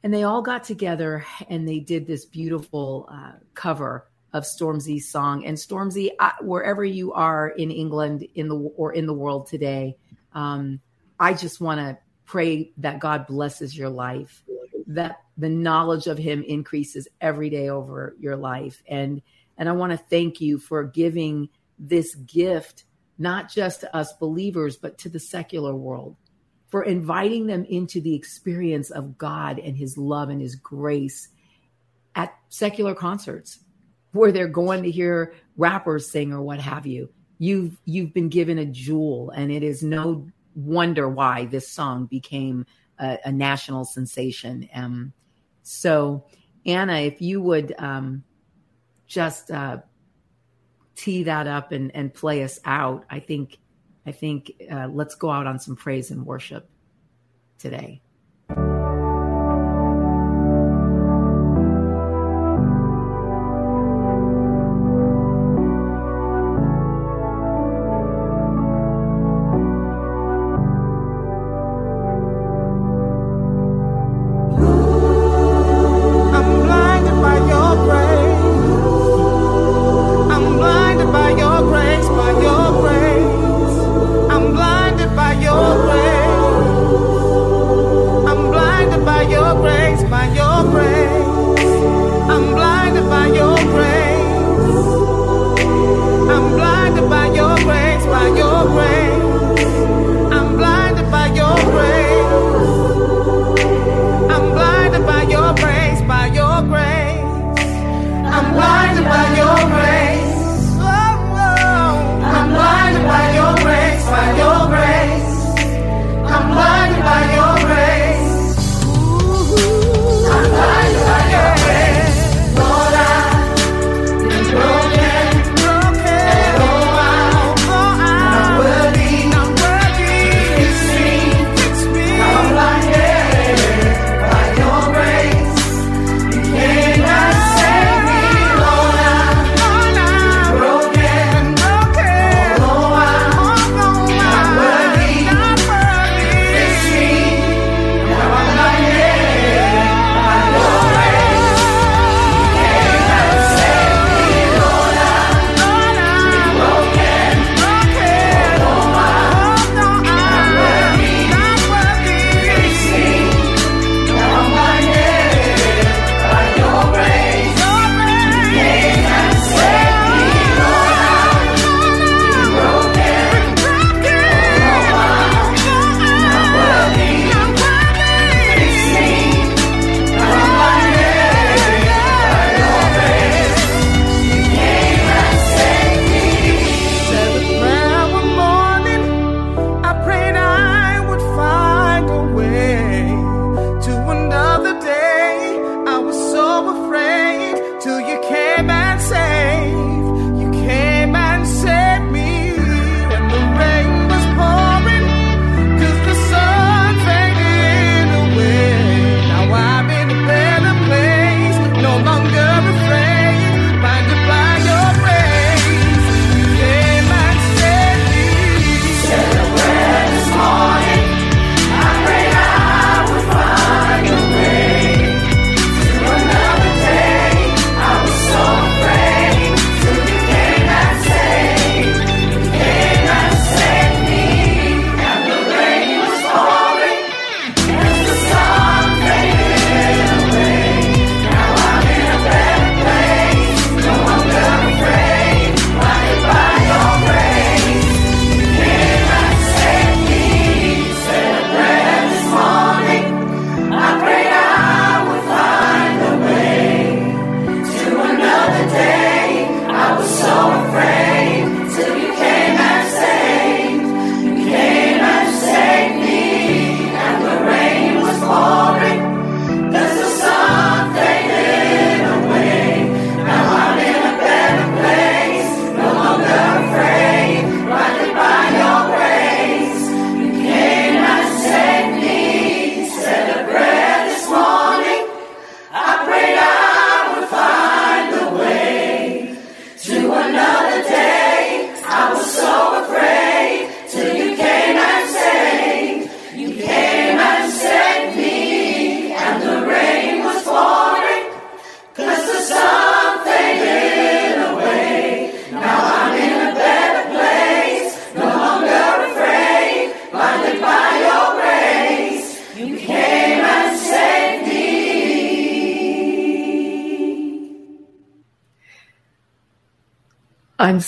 and they all got together and they did this beautiful uh, cover of Stormzy's song. And Stormzy, I, wherever you are in England, in the or in the world today, um, I just want to pray that God blesses your life, that the knowledge of Him increases every day over your life, and and I want to thank you for giving this gift not just to us believers, but to the secular world, for inviting them into the experience of God and His love and His grace at secular concerts where they're going to hear rappers sing or what have you. You've you've been given a jewel, and it is no wonder why this song became a, a national sensation. Um, so, Anna, if you would um, just uh, tee that up and, and play us out, I think I think uh, let's go out on some praise and worship today.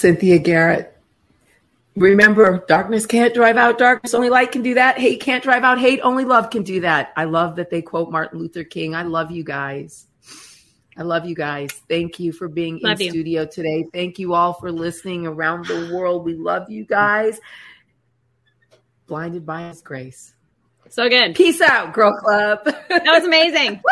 Cynthia Garrett. Remember, darkness can't drive out darkness. Only light can do that. Hate can't drive out hate. Only love can do that. I love that they quote Martin Luther King. I love you guys. I love you guys. Thank you for being Love in you. studio today. Thank you all for listening around the world. We love you guys. Blinded by His grace. So good. Peace out, Girl Club. That was amazing.